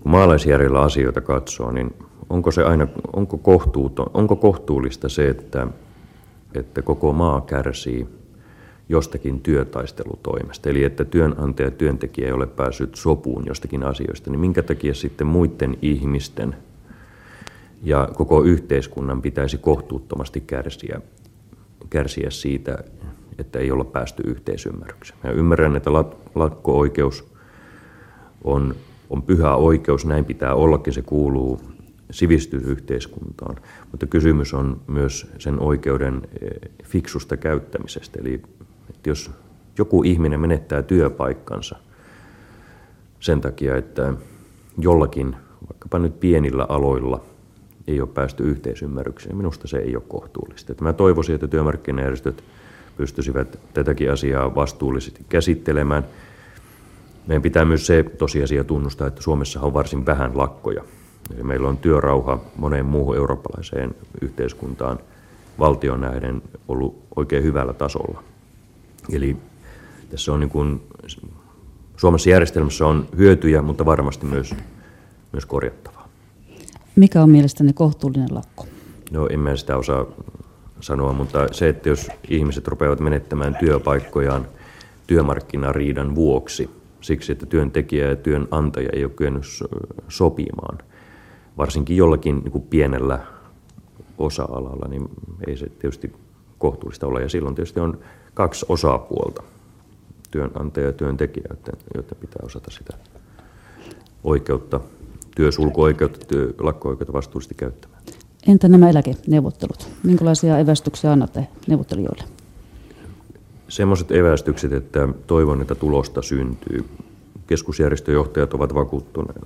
kun maalaisjärjellä asioita katsoo, niin onko, se aina, onko, kohtuuton, onko kohtuullista se, että, että koko maa kärsii jostakin työtaistelutoimesta, eli että työnantaja ja työntekijä ei ole päässyt sopuun jostakin asioista, niin minkä takia sitten muiden ihmisten ja koko yhteiskunnan pitäisi kohtuuttomasti kärsiä, kärsiä siitä, että ei olla päästy yhteisymmärrykseen. Mä ymmärrän, että lakko-oikeus on, on pyhä oikeus, näin pitää ollakin, se kuuluu sivistysyhteiskuntaan. Mutta kysymys on myös sen oikeuden eh, fiksusta käyttämisestä. Eli että jos joku ihminen menettää työpaikkansa sen takia, että jollakin, vaikkapa nyt pienillä aloilla, ei ole päästy yhteisymmärrykseen, minusta se ei ole kohtuullista. Että mä toivoisin, että työmarkkinajärjestöt pystyisivät tätäkin asiaa vastuullisesti käsittelemään. Meidän pitää myös se tosiasia tunnustaa, että Suomessa on varsin vähän lakkoja. Eli meillä on työrauha moneen muuhun eurooppalaiseen yhteiskuntaan valtion nähden ollut oikein hyvällä tasolla. Eli tässä on niin kuin, Suomessa järjestelmässä on hyötyjä, mutta varmasti myös, myös korjattavaa. Mikä on mielestäni kohtuullinen lakko? No en mä sitä osaa sanoa, mutta se, että jos ihmiset rupeavat menettämään työpaikkojaan työmarkkinariidan vuoksi, siksi että työntekijä ja työnantaja ei ole kyennyt sopimaan, varsinkin jollakin niin kuin pienellä osa-alalla, niin ei se tietysti kohtuullista ole. Ja silloin tietysti on kaksi osapuolta, työnantaja ja työntekijä, joiden pitää osata sitä oikeutta, työsulkuoikeutta, työ, lakko-oikeutta vastuullisesti käyttämään. Entä nämä eläkeneuvottelut? Minkälaisia evästyksiä annatte neuvottelijoille? Semmoiset evästykset, että toivon, että tulosta syntyy. Keskusjärjestöjohtajat ovat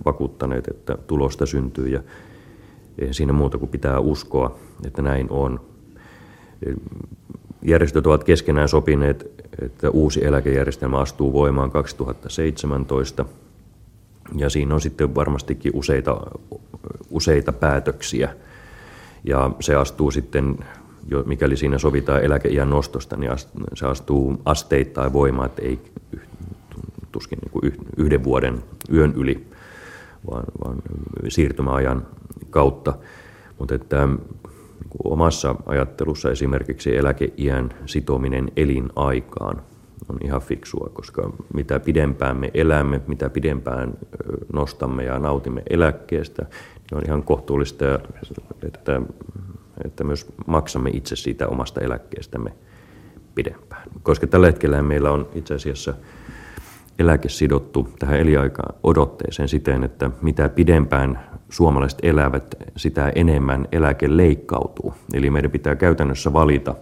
vakuuttaneet, että tulosta syntyy ja ei siinä muuta kuin pitää uskoa, että näin on. Järjestöt ovat keskenään sopineet, että uusi eläkejärjestelmä astuu voimaan 2017 ja siinä on sitten varmastikin useita, useita päätöksiä – ja se astuu sitten, mikäli siinä sovitaan eläkeiän nostosta, niin se astuu asteittain voimaan, että ei tuskin niin kuin yhden vuoden yön yli, vaan, vaan siirtymäajan kautta. Mutta että niin omassa ajattelussa esimerkiksi eläkeiän sitominen elinaikaan on ihan fiksua, koska mitä pidempään me elämme, mitä pidempään nostamme ja nautimme eläkkeestä, niin on ihan kohtuullista, että, että myös maksamme itse siitä omasta eläkkeestämme pidempään. Koska tällä hetkellä meillä on itse asiassa eläke sidottu tähän eliaikaan odotteeseen siten, että mitä pidempään suomalaiset elävät, sitä enemmän eläke leikkautuu. Eli meidän pitää käytännössä valita,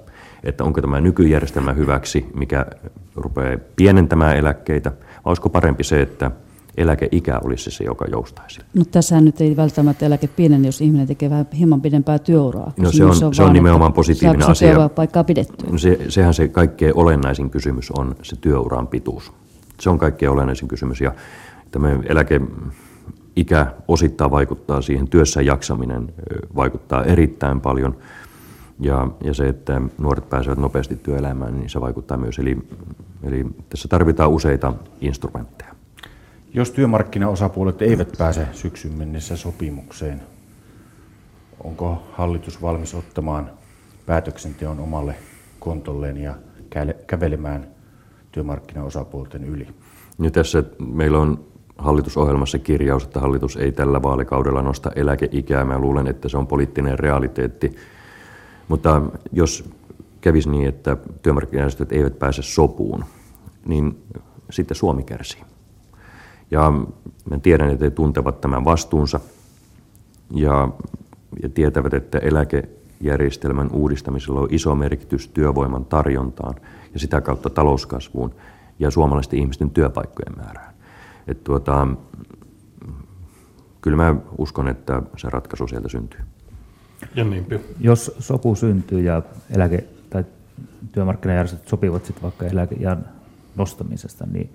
että onko tämä nykyjärjestelmä hyväksi, mikä rupeaa pienentämään eläkkeitä, vai olisiko parempi se, että eläkeikä olisi se, joka joustaisi. No tässä nyt ei välttämättä eläke pienen, jos ihminen tekee vähän hieman pidempää työuraa. No se on, se on, se on nimenomaan positiivinen asia. paikkaa pidettyä? No se, sehän se kaikkein olennaisin kysymys on se työuran pituus. Se on kaikkein olennaisin kysymys ja tämä eläkeikä osittain vaikuttaa siihen, työssä jaksaminen vaikuttaa erittäin paljon – ja, ja se, että nuoret pääsevät nopeasti työelämään, niin se vaikuttaa myös. Eli, eli tässä tarvitaan useita instrumentteja. Jos työmarkkinaosapuolet eivät pääse syksyn mennessä sopimukseen, onko hallitus valmis ottamaan päätöksenteon omalle kontolleen ja kävelemään työmarkkinaosapuolten yli? Nyt tässä meillä on hallitusohjelmassa kirjaus, että hallitus ei tällä vaalikaudella nosta eläkeikää. Mä luulen, että se on poliittinen realiteetti mutta jos kävisi niin, että työmarkkinajärjestöt eivät pääse sopuun, niin sitten Suomi kärsii. Ja mä tiedän, että he tuntevat tämän vastuunsa ja, ja tietävät, että eläkejärjestelmän uudistamisella on iso merkitys työvoiman tarjontaan ja sitä kautta talouskasvuun ja suomalaisten ihmisten työpaikkojen määrään. Et tuota, kyllä mä uskon, että se ratkaisu sieltä syntyy. Ja niinpä. Jos sopu syntyy ja eläke- tai työmarkkinajärjestöt sopivat sitten vaikka eläkeiän nostamisesta, niin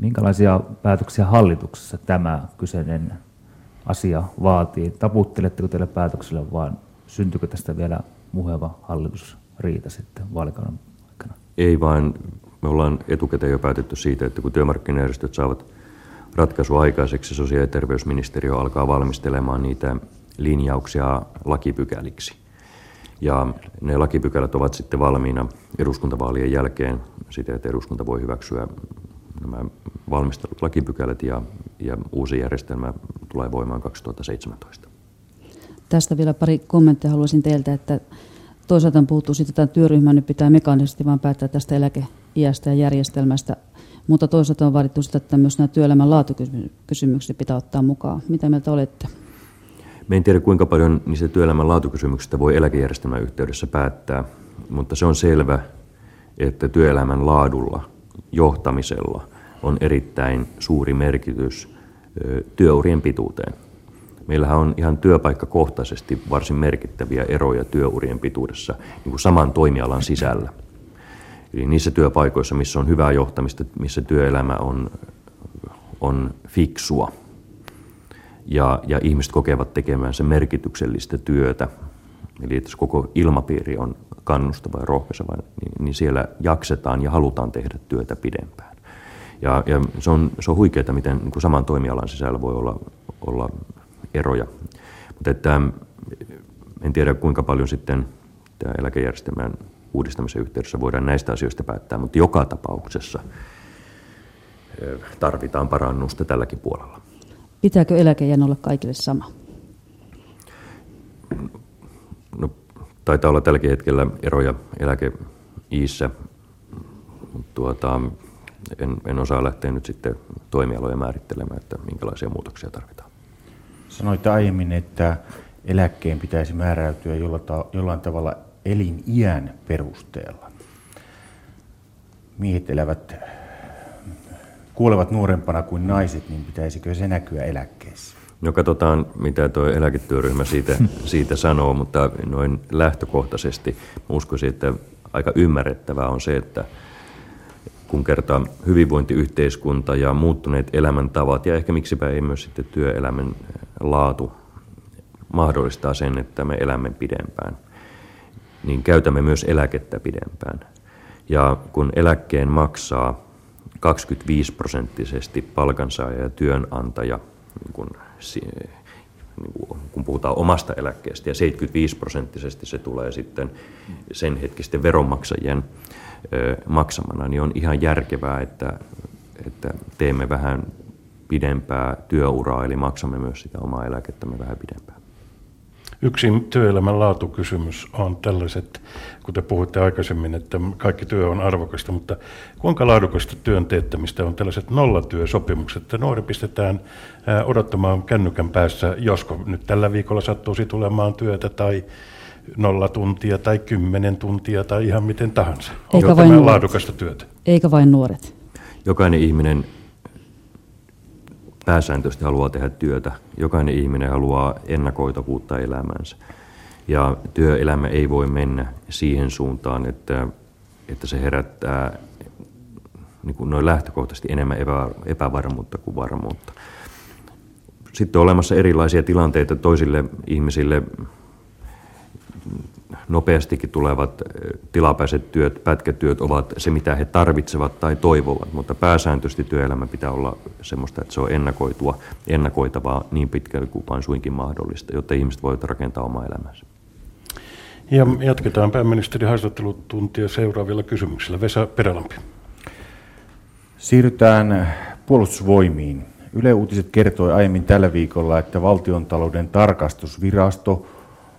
minkälaisia päätöksiä hallituksessa tämä kyseinen asia vaatii? Taputteletteko teille päätökselle, vaan syntyykö tästä vielä muheva hallitusriita sitten vaalikauden aikana? Ei vaan, me ollaan etukäteen jo päätetty siitä, että kun työmarkkinajärjestöt saavat ratkaisu aikaiseksi, sosiaali- ja terveysministeriö alkaa valmistelemaan niitä linjauksia lakipykäliksi. Ja ne lakipykälät ovat sitten valmiina eduskuntavaalien jälkeen siten, että eduskunta voi hyväksyä nämä valmistelut lakipykälät ja, ja uusi järjestelmä tulee voimaan 2017. Tästä vielä pari kommenttia haluaisin teiltä, että toisaalta on puhuttu siitä, että työryhmä nyt pitää mekaanisesti vaan päättää tästä eläkeiästä ja järjestelmästä, mutta toisaalta on vaadittu sitä, että myös nämä työelämän laatukysymykset pitää ottaa mukaan. Mitä mieltä olette? Me en tiedä, kuinka paljon niistä työelämän laatukysymyksistä voi eläkejärjestelmän yhteydessä päättää, mutta se on selvä, että työelämän laadulla, johtamisella on erittäin suuri merkitys työurien pituuteen. Meillähän on ihan työpaikkakohtaisesti varsin merkittäviä eroja työurien pituudessa niin kuin saman toimialan sisällä. Eli niissä työpaikoissa, missä on hyvää johtamista, missä työelämä on, on fiksua ja, ja ihmiset kokevat tekemänsä merkityksellistä työtä, eli että koko ilmapiiri on kannustava ja rohkaiseva, niin, niin siellä jaksetaan ja halutaan tehdä työtä pidempään. Ja, ja se, on, se on huikeaa, miten niin kuin saman toimialan sisällä voi olla, olla eroja. Mutta että, en tiedä kuinka paljon sitten tämä eläkejärjestelmän uudistamisen yhteydessä voidaan näistä asioista päättää, mutta joka tapauksessa tarvitaan parannusta tälläkin puolella. Pitääkö eläkejän olla kaikille sama? No, taitaa olla tälläkin hetkellä eroja eläkeiissä. Tuota, en, en osaa lähteä nyt sitten toimialoja määrittelemään, että minkälaisia muutoksia tarvitaan. Sanoit aiemmin, että eläkkeen pitäisi määräytyä jollain tavalla eliniän perusteella. Miehet elävät, kuolevat nuorempana kuin naiset, niin pitäisikö se näkyä eläkkeessä? No katsotaan, mitä tuo eläketyöryhmä siitä, siitä sanoo, mutta noin lähtökohtaisesti uskoisin, että aika ymmärrettävää on se, että kun kertaa hyvinvointiyhteiskunta ja muuttuneet elämäntavat ja ehkä miksipä ei myös sitten työelämän laatu mahdollistaa sen, että me elämme pidempään, niin käytämme myös eläkettä pidempään. Ja kun eläkkeen maksaa 25 prosenttisesti palkansaaja ja työnantaja, niin kun, kun puhutaan omasta eläkkeestä, ja 75 prosenttisesti se tulee sitten sen hetkisten veronmaksajien maksamana, niin on ihan järkevää, että, että teemme vähän pidempää työuraa, eli maksamme myös sitä omaa eläkettämme vähän pidempään. Yksi työelämän laatukysymys on tällaiset, kuten puhuitte aikaisemmin, että kaikki työ on arvokasta, mutta kuinka laadukasta työn teettämistä on tällaiset nollatyösopimukset, että nuori pistetään odottamaan kännykän päässä, josko nyt tällä viikolla sattuisi tulemaan työtä tai nolla tuntia tai kymmenen tuntia tai ihan miten tahansa. Eikä vain nuoret. laadukasta työtä? Eikä vain nuoret. Jokainen ihminen pääsääntöisesti haluaa tehdä työtä. Jokainen ihminen haluaa ennakoitavuutta elämänsä. Ja työelämä ei voi mennä siihen suuntaan, että, että se herättää niin kuin noin lähtökohtaisesti enemmän epä, epävarmuutta kuin varmuutta. Sitten on olemassa erilaisia tilanteita toisille ihmisille nopeastikin tulevat eh, tilapäiset työt, pätkätyöt ovat se, mitä he tarvitsevat tai toivovat, mutta pääsääntöisesti työelämä pitää olla sellaista, että se on ennakoitua, ennakoitavaa niin pitkälle kuin vain suinkin mahdollista, jotta ihmiset voivat rakentaa omaa elämänsä. Ja jatketaan pääministerin haastattelutuntia seuraavilla kysymyksillä. Vesa Perälampi. Siirrytään puolustusvoimiin. Yle Uutiset kertoi aiemmin tällä viikolla, että valtiontalouden tarkastusvirasto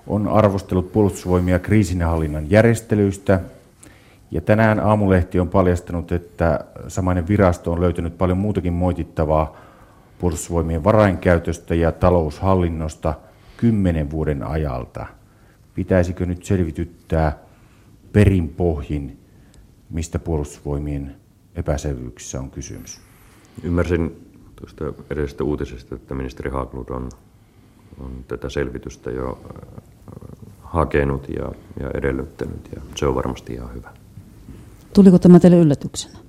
on arvostellut puolustusvoimia kriisinhallinnan järjestelyistä. Ja tänään Aamulehti on paljastanut, että samainen virasto on löytänyt paljon muutakin moitittavaa puolustusvoimien varainkäytöstä ja taloushallinnosta kymmenen vuoden ajalta. Pitäisikö nyt selvityttää perinpohjin, mistä puolustusvoimien epäselvyyksissä on kysymys? Ymmärsin tuosta edellisestä uutisesta, että ministeri Haaglund on, on tätä selvitystä jo hakenut ja, ja edellyttänyt ja se on varmasti ihan hyvä. Tuliko tämä teille yllätyksenä?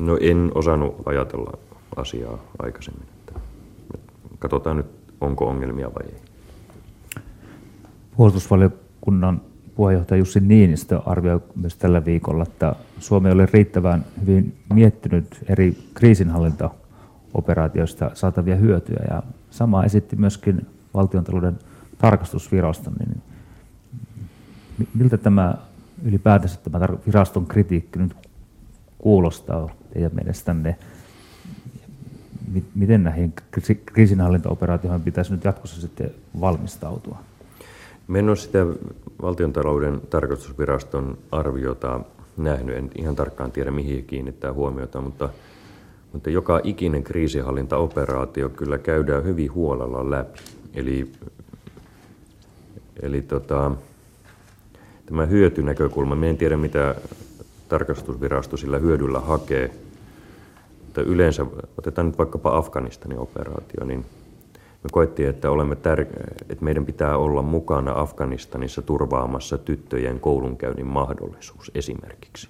No en osannut ajatella asiaa aikaisemmin. Että katsotaan nyt, onko ongelmia vai ei. Puolustusvaliokunnan puheenjohtaja Jussi Niinistö arvioi myös tällä viikolla, että Suomi oli riittävän hyvin miettinyt eri kriisinhallintaoperaatioista saatavia hyötyjä. Ja sama esitti myöskin valtiontalouden tarkastusviraston, niin miltä tämä ylipäätänsä tämä viraston kritiikki nyt kuulostaa teidän mielestänne? Miten näihin kriisinhallintaoperaatioihin pitäisi nyt jatkossa sitten valmistautua? Me en ole sitä valtiontalouden tarkastusviraston arviota nähnyt, en ihan tarkkaan tiedä mihin kiinnittää huomiota, mutta, mutta joka ikinen kriisinhallintaoperaatio kyllä käydään hyvin huolella läpi. Eli Eli tota, tämä hyötynäkökulma, me en tiedä mitä tarkastusvirasto sillä hyödyllä hakee, mutta yleensä, otetaan nyt vaikkapa Afganistanin operaatio, niin me koettiin, että, olemme tär- että meidän pitää olla mukana Afganistanissa turvaamassa tyttöjen koulunkäynnin mahdollisuus esimerkiksi.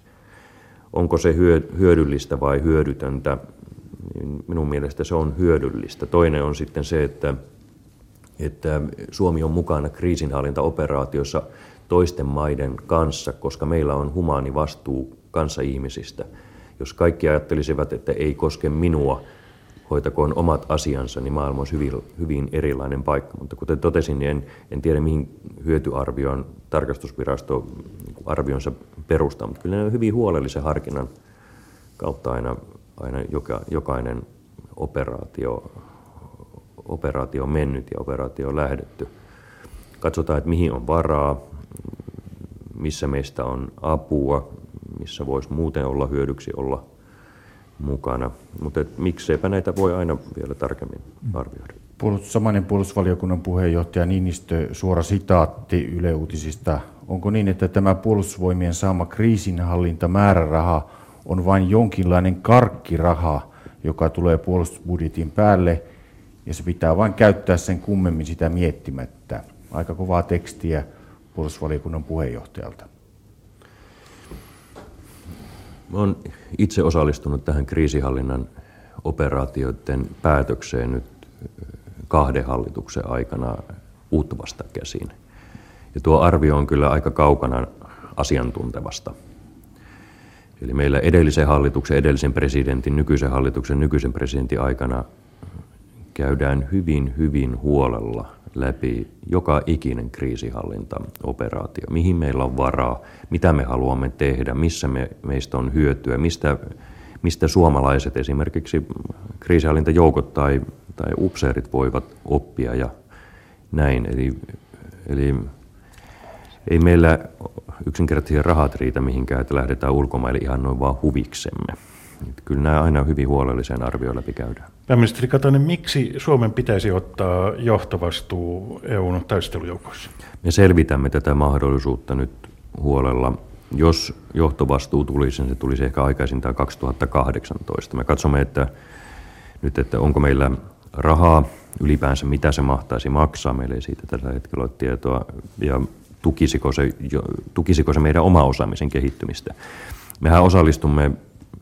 onko se hyödyllistä vai hyödytöntä, niin minun mielestä se on hyödyllistä. Toinen on sitten se, että, että Suomi on mukana kriisinhallintaoperaatiossa toisten maiden kanssa, koska meillä on humaani vastuu kanssa ihmisistä. Jos kaikki ajattelisivat, että ei koske minua, hoitakoon omat asiansa, niin maailma olisi hyvin, hyvin erilainen paikka. Mutta kuten totesin, niin en, en tiedä mihin hyötyarvioon tarkastusvirasto arvionsa perustaa, mutta kyllä ne on hyvin huolellisen harkinnan kautta aina, aina joka, jokainen operaatio, operaatio on mennyt ja operaatio on lähdetty. Katsotaan, että mihin on varaa, missä meistä on apua, missä voisi muuten olla hyödyksi olla mukana. Mutta mikseipä näitä voi aina vielä tarkemmin arvioida. Puolustus, samainen puolustusvaliokunnan puheenjohtaja Niinistö, suora sitaatti Yle Uutisista. Onko niin, että tämä puolustusvoimien saama kriisinhallintamääräraha on vain jonkinlainen karkkiraha, joka tulee puolustusbudjetin päälle, ja se pitää vain käyttää sen kummemmin sitä miettimättä? Aika kovaa tekstiä puolustusvaliokunnan puheenjohtajalta. Olen itse osallistunut tähän kriisihallinnan operaatioiden päätökseen nyt kahden hallituksen aikana utvasta käsin. Ja tuo arvio on kyllä aika kaukana asiantuntevasta. Eli meillä edellisen hallituksen, edellisen presidentin, nykyisen hallituksen, nykyisen presidentin aikana käydään hyvin, hyvin huolella läpi joka ikinen kriisihallintaoperaatio. Mihin meillä on varaa, mitä me haluamme tehdä, missä me, meistä on hyötyä, mistä, mistä suomalaiset esimerkiksi kriisihallintajoukot tai, tai upseerit voivat oppia ja näin. Eli, eli ei meillä yksinkertaisesti rahat riitä mihinkään, että lähdetään ulkomaille ihan noin vaan huviksemme. Että kyllä nämä aina hyvin huolelliseen arvioon läpi käydään. Pääministeri Katainen, miksi Suomen pitäisi ottaa johtovastuu EUn taistelujoukoissa? Me selvitämme tätä mahdollisuutta nyt huolella. Jos johtovastuu tulisi, niin se tulisi ehkä aikaisintaan 2018. Me katsomme, että nyt, että onko meillä rahaa ylipäänsä, mitä se mahtaisi maksaa. Meillä ei siitä tällä hetkellä ole tietoa. Ja tukisiko se, tukisiko se meidän oma osaamisen kehittymistä. Mehän osallistumme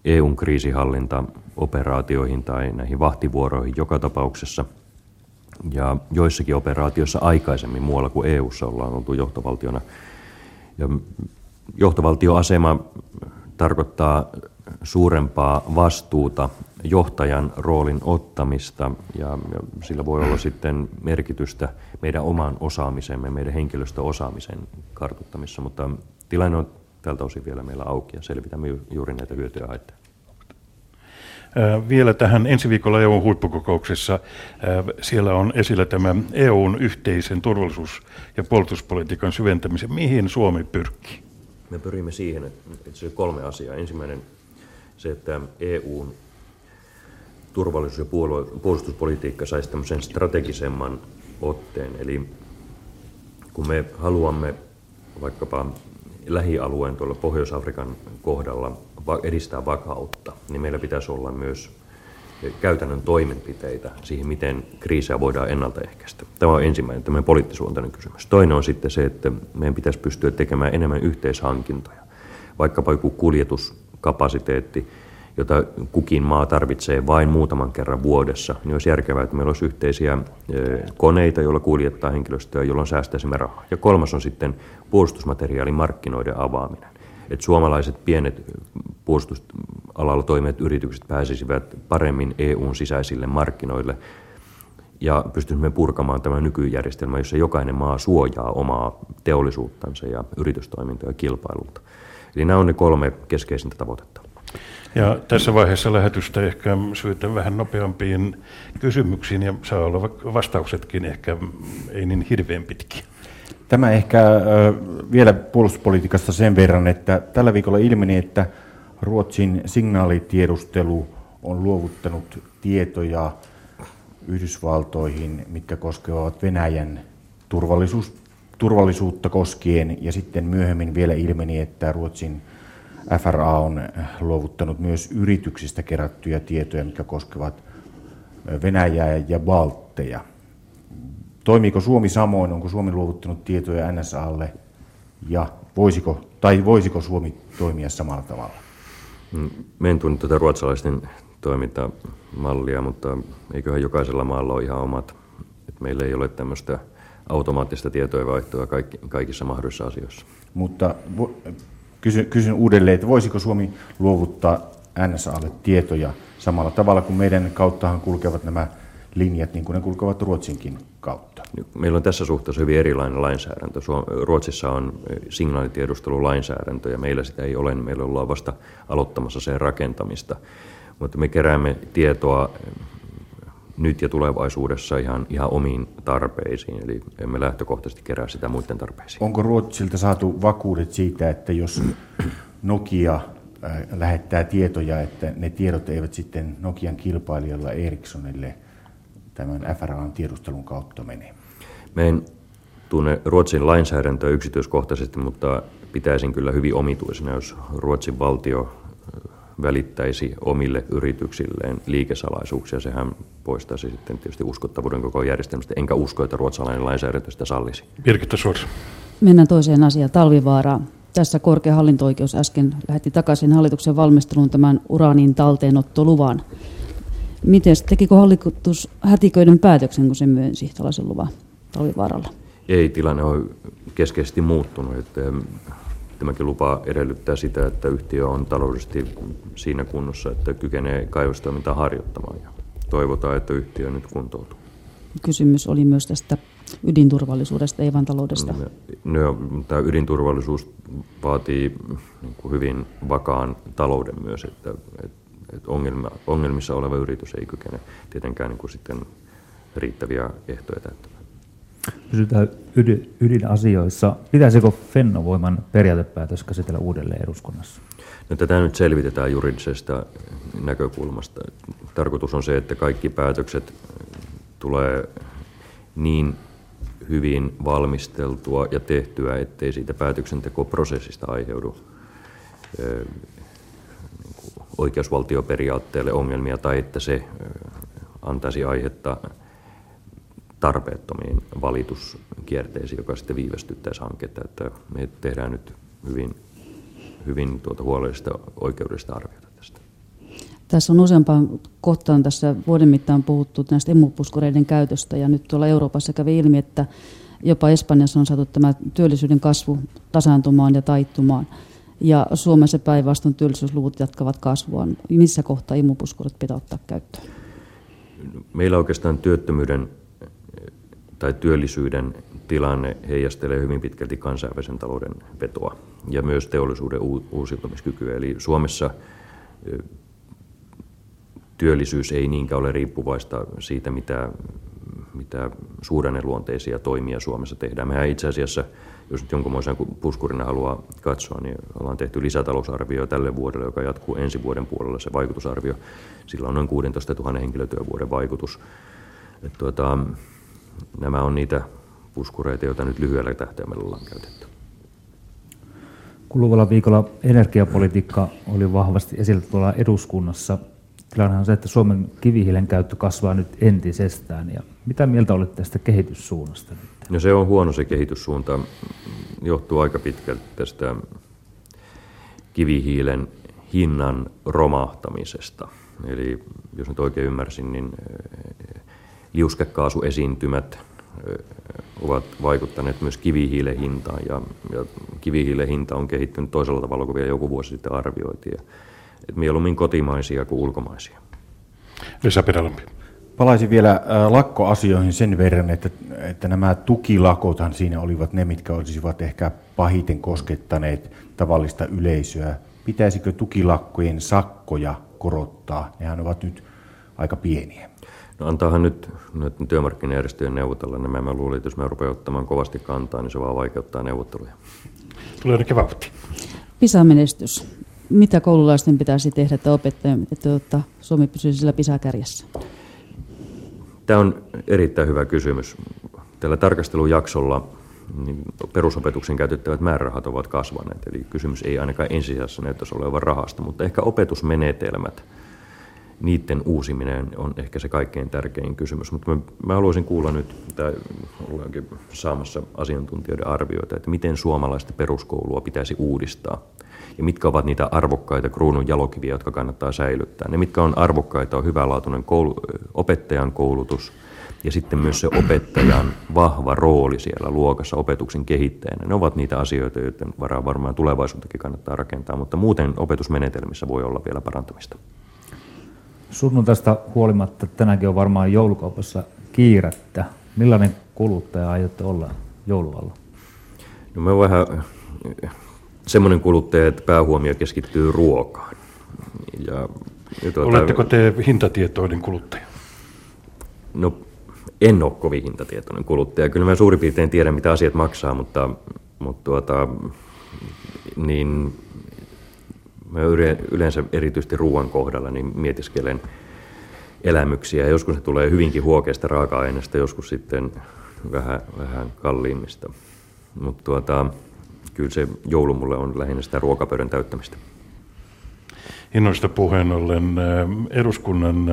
EUn kriisihallintaoperaatioihin tai näihin vahtivuoroihin joka tapauksessa. Ja joissakin operaatioissa aikaisemmin muualla kuin EUssa ollaan oltu johtovaltiona. Ja johtovaltioasema tarkoittaa suurempaa vastuuta, johtajan roolin ottamista ja, sillä voi olla sitten merkitystä meidän oman osaamisemme, meidän henkilöstöosaamisen kartuttamissa, mutta tilanne on tältä osin vielä meillä auki ja selvitämme juuri näitä hyötyjä haitteja. Vielä tähän ensi viikolla EUn huippukokouksessa. Siellä on esillä tämä EUn yhteisen turvallisuus- ja puolustuspolitiikan syventämisen. Mihin Suomi pyrkii? Me pyrimme siihen, että se on kolme asiaa. Ensimmäinen se, että EUn turvallisuus- ja puolustuspolitiikka saisi tämmöisen strategisemman otteen. Eli kun me haluamme vaikkapa lähialueen tuolla Pohjois-Afrikan kohdalla edistää vakautta, niin meillä pitäisi olla myös käytännön toimenpiteitä siihen, miten kriisiä voidaan ennaltaehkäistä. Tämä on ensimmäinen tämmöinen poliittisuuntainen kysymys. Toinen on sitten se, että meidän pitäisi pystyä tekemään enemmän yhteishankintoja. Vaikkapa joku kuljetuskapasiteetti, jota kukin maa tarvitsee vain muutaman kerran vuodessa, niin olisi järkevää, että meillä olisi yhteisiä koneita, joilla kuljettaa henkilöstöä, jolloin säästäisimme rahaa. Ja kolmas on sitten puolustusmateriaalimarkkinoiden avaaminen. Että suomalaiset pienet puolustusalalla toimivat yritykset pääsisivät paremmin EUn sisäisille markkinoille ja pystyisimme purkamaan tämän nykyjärjestelmän, jossa jokainen maa suojaa omaa teollisuuttansa ja yritystoimintoja kilpailulta. Eli nämä on ne kolme keskeisintä tavoitetta. Ja tässä vaiheessa lähetystä ehkä syytä vähän nopeampiin kysymyksiin ja saa olla vastauksetkin ehkä ei niin hirveän pitkiä. Tämä ehkä vielä puolustuspolitiikasta sen verran, että tällä viikolla ilmeni, että Ruotsin signaalitiedustelu on luovuttanut tietoja Yhdysvaltoihin, mitkä koskevat Venäjän turvallisuus, turvallisuutta koskien. Ja sitten myöhemmin vielä ilmeni, että Ruotsin FRA on luovuttanut myös yrityksistä kerättyjä tietoja, mitkä koskevat Venäjää ja Baltteja. Toimiiko Suomi samoin? Onko Suomi luovuttanut tietoja NSAlle? Ja voisiko, tai voisiko Suomi toimia samalla tavalla? Mm, Me en tunne tuota ruotsalaisten toimintamallia, mutta eiköhän jokaisella maalla ole ihan omat. Et meillä ei ole tämmöistä automaattista tietojenvaihtoa kaikki, kaikissa mahdollisissa asioissa. Mutta kysyn, kysyn uudelleen, että voisiko Suomi luovuttaa NSAlle tietoja samalla tavalla kuin meidän kauttahan kulkevat nämä linjat, niin kuin ne kulkevat Ruotsinkin kautta? Meillä on tässä suhteessa hyvin erilainen lainsäädäntö. Ruotsissa on signaalitiedustelulainsäädäntö ja meillä sitä ei ole. Meillä ollaan vasta aloittamassa sen rakentamista. Mutta me keräämme tietoa nyt ja tulevaisuudessa ihan, ihan omiin tarpeisiin, eli emme lähtökohtaisesti kerää sitä muiden tarpeisiin. Onko Ruotsilta saatu vakuudet siitä, että jos Nokia äh, lähettää tietoja, että ne tiedot eivät sitten Nokian kilpailijalla Ericssonille tämän FRAn tiedustelun kautta mene? Me en tunne Ruotsin lainsäädäntöä yksityiskohtaisesti, mutta pitäisin kyllä hyvin omituisena, jos Ruotsin valtio välittäisi omille yrityksilleen liikesalaisuuksia. Sehän poistaisi sitten tietysti uskottavuuden koko järjestelmästä. Enkä usko, että ruotsalainen lainsäädäntö sitä sallisi. Birgitta Suors. Mennään toiseen asiaan, talvivaara. Tässä korkea hallinto-oikeus äsken lähetti takaisin hallituksen valmisteluun tämän uraanin talteenottoluvan. Miten tekikö hallitus hätiköiden päätöksen, kun se myönsi tällaisen luvan talvivaaralla? Ei, tilanne on keskeisesti muuttunut. Että Tämäkin lupa edellyttää sitä, että yhtiö on taloudellisesti siinä kunnossa, että kykenee kaivostoimintaa harjoittamaan. Ja toivotaan, että yhtiö nyt kuntoutuu. Kysymys oli myös tästä ydinturvallisuudesta, ei vain taloudesta. No, no, tämä ydinturvallisuus vaatii niin hyvin vakaan talouden myös, että, että, että ongelma, ongelmissa oleva yritys ei kykene tietenkään niin kuin sitten riittäviä ehtoja täyttämään. Pysytään ydin, ydinasioissa. Pitäisikö Fennovoiman periaatepäätös käsitellä uudelleen eduskunnassa? No, tätä nyt selvitetään juridisesta näkökulmasta. Tarkoitus on se, että kaikki päätökset tulee niin hyvin valmisteltua ja tehtyä, ettei siitä päätöksentekoprosessista aiheudu niin oikeusvaltioperiaatteelle ongelmia tai että se antaisi aihetta tarpeettomiin valituskierteisiin, joka sitten viivästyttäisi hanketta. Että me tehdään nyt hyvin, hyvin tuota huolellista oikeudellista arviota tästä. Tässä on useampaan kohtaan tässä vuoden mittaan puhuttu näistä emupuskureiden käytöstä ja nyt tuolla Euroopassa kävi ilmi, että jopa Espanjassa on saatu tämä työllisyyden kasvu tasaantumaan ja taittumaan. Ja Suomessa päinvastoin työllisyysluvut jatkavat kasvuaan. Missä kohtaa imupuskurit pitää ottaa käyttöön? Meillä oikeastaan työttömyyden tai työllisyyden tilanne heijastelee hyvin pitkälti kansainvälisen talouden vetoa ja myös teollisuuden uusiutumiskykyä. Eli Suomessa työllisyys ei niinkään ole riippuvaista siitä, mitä, mitä luonteisia toimia Suomessa tehdään. Mehän itse asiassa, jos nyt jonkunmoisen puskurina haluaa katsoa, niin ollaan tehty lisätalousarvio tälle vuodelle, joka jatkuu ensi vuoden puolella se vaikutusarvio. Sillä on noin 16 000 henkilötyövuoden vaikutus. Et tuota, nämä on niitä puskureita, joita nyt lyhyellä tähtäimellä ollaan käytetty. Kuluvalla viikolla energiapolitiikka oli vahvasti esillä tuolla eduskunnassa. Tilanne on se, että Suomen kivihiilen käyttö kasvaa nyt entisestään. Ja mitä mieltä olet tästä kehityssuunnasta nyt? No se on huono se kehityssuunta. Johtuu aika pitkälti tästä kivihiilen hinnan romahtamisesta. Eli jos nyt oikein ymmärsin, niin liuskekaasuesiintymät ovat vaikuttaneet myös kivihiilen hintaan ja, ja kivihiilen hinta on kehittynyt toisella tavalla kuin vielä joku vuosi sitten arvioitiin. Et mieluummin kotimaisia kuin ulkomaisia. Vesa Pedalampi. Palaisin vielä lakkoasioihin sen verran, että, että nämä tukilakothan siinä olivat ne, mitkä olisivat ehkä pahiten koskettaneet tavallista yleisöä. Pitäisikö tukilakkojen sakkoja korottaa? Nehän ovat nyt aika pieniä. No antaahan nyt noiden työmarkkinajärjestöjen neuvotella nämä. Mä luulin, että jos me rupeaa ottamaan kovasti kantaa, niin se vaan vaikeuttaa neuvotteluja. Tulee ainakin vauhti. PISA-menestys. Mitä koululaisten pitäisi tehdä, että, opettaja, että että Suomi pysyisi sillä PISA-kärjessä? Tämä on erittäin hyvä kysymys. Tällä tarkastelujaksolla niin perusopetuksen käytettävät määrärahat ovat kasvaneet. Eli kysymys ei ainakaan ensisijassa näyttäisi olevan rahasta, mutta ehkä opetusmenetelmät – niiden uusiminen on ehkä se kaikkein tärkein kysymys. Mutta mä, mä haluaisin kuulla nyt, tai ollaankin saamassa asiantuntijoiden arvioita, että miten suomalaista peruskoulua pitäisi uudistaa. Ja mitkä ovat niitä arvokkaita kruunun jalokiviä, jotka kannattaa säilyttää. Ne, mitkä on arvokkaita, on hyvänlaatuinen koulu, opettajan koulutus – ja sitten myös se opettajan vahva rooli siellä luokassa opetuksen kehittäjänä. Ne ovat niitä asioita, joiden varaa varmaan tulevaisuuttakin kannattaa rakentaa, mutta muuten opetusmenetelmissä voi olla vielä parantamista. Sunnuntaista huolimatta tänäkin on varmaan joulukaupassa kiirettä. Millainen kuluttaja aiotte olla joulualla? No mä vähän semmoinen kuluttaja, että päähuomio keskittyy ruokaan. Ja, ja tuota, Oletteko te hintatietoinen kuluttaja? No en ole kovin hintatietoinen kuluttaja. Kyllä mä suurin piirtein tiedän, mitä asiat maksaa, mutta, mutta tuota, niin mä yleensä erityisesti ruoan kohdalla niin mietiskelen elämyksiä. Joskus se tulee hyvinkin huokeasta raaka-aineesta, joskus sitten vähän, vähän kalliimmista. Mutta tuota, kyllä se joulu mulle on lähinnä sitä ruokapöydän täyttämistä. Hinnoista puheen ollen eduskunnan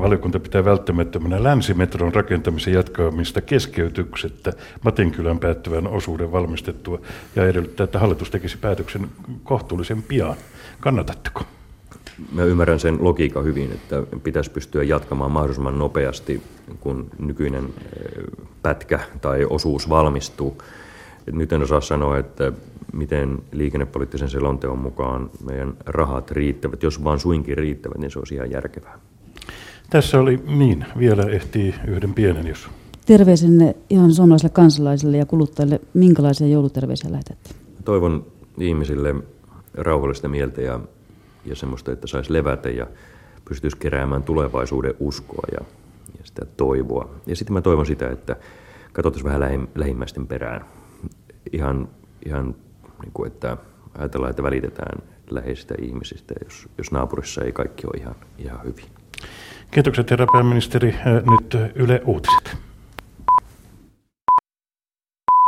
Valiokunta pitää välttämättömänä länsimetron rakentamisen jatkamista keskeytyksettä Matinkylän päättyvän osuuden valmistettua ja edellyttää, että hallitus tekisi päätöksen kohtuullisen pian. Kannatatteko? Mä ymmärrän sen logiikan hyvin, että pitäisi pystyä jatkamaan mahdollisimman nopeasti, kun nykyinen pätkä tai osuus valmistuu. Nyt en osaa sanoa, että miten liikennepoliittisen selonteon mukaan meidän rahat riittävät. Jos vaan suinkin riittävät, niin se olisi ihan järkevää. Tässä oli niin, vielä ehtii yhden pienen, jos... Terveisenne ihan suomalaisille kansalaisille ja kuluttajille, minkälaisia jouluterveisiä lähetätte? Toivon ihmisille rauhallista mieltä ja, ja semmoista, että saisi levätä ja pystyisi keräämään tulevaisuuden uskoa ja, ja sitä toivoa. Ja sitten mä toivon sitä, että katsotaan vähän lähimmäisten perään. Ihan, ihan niin kuin, että ajatellaan, että välitetään läheisistä ihmisistä, jos, jos naapurissa ei kaikki ole ihan, ihan hyvin. Kiitokset herra pääministeri. Nyt Yle Uutiset.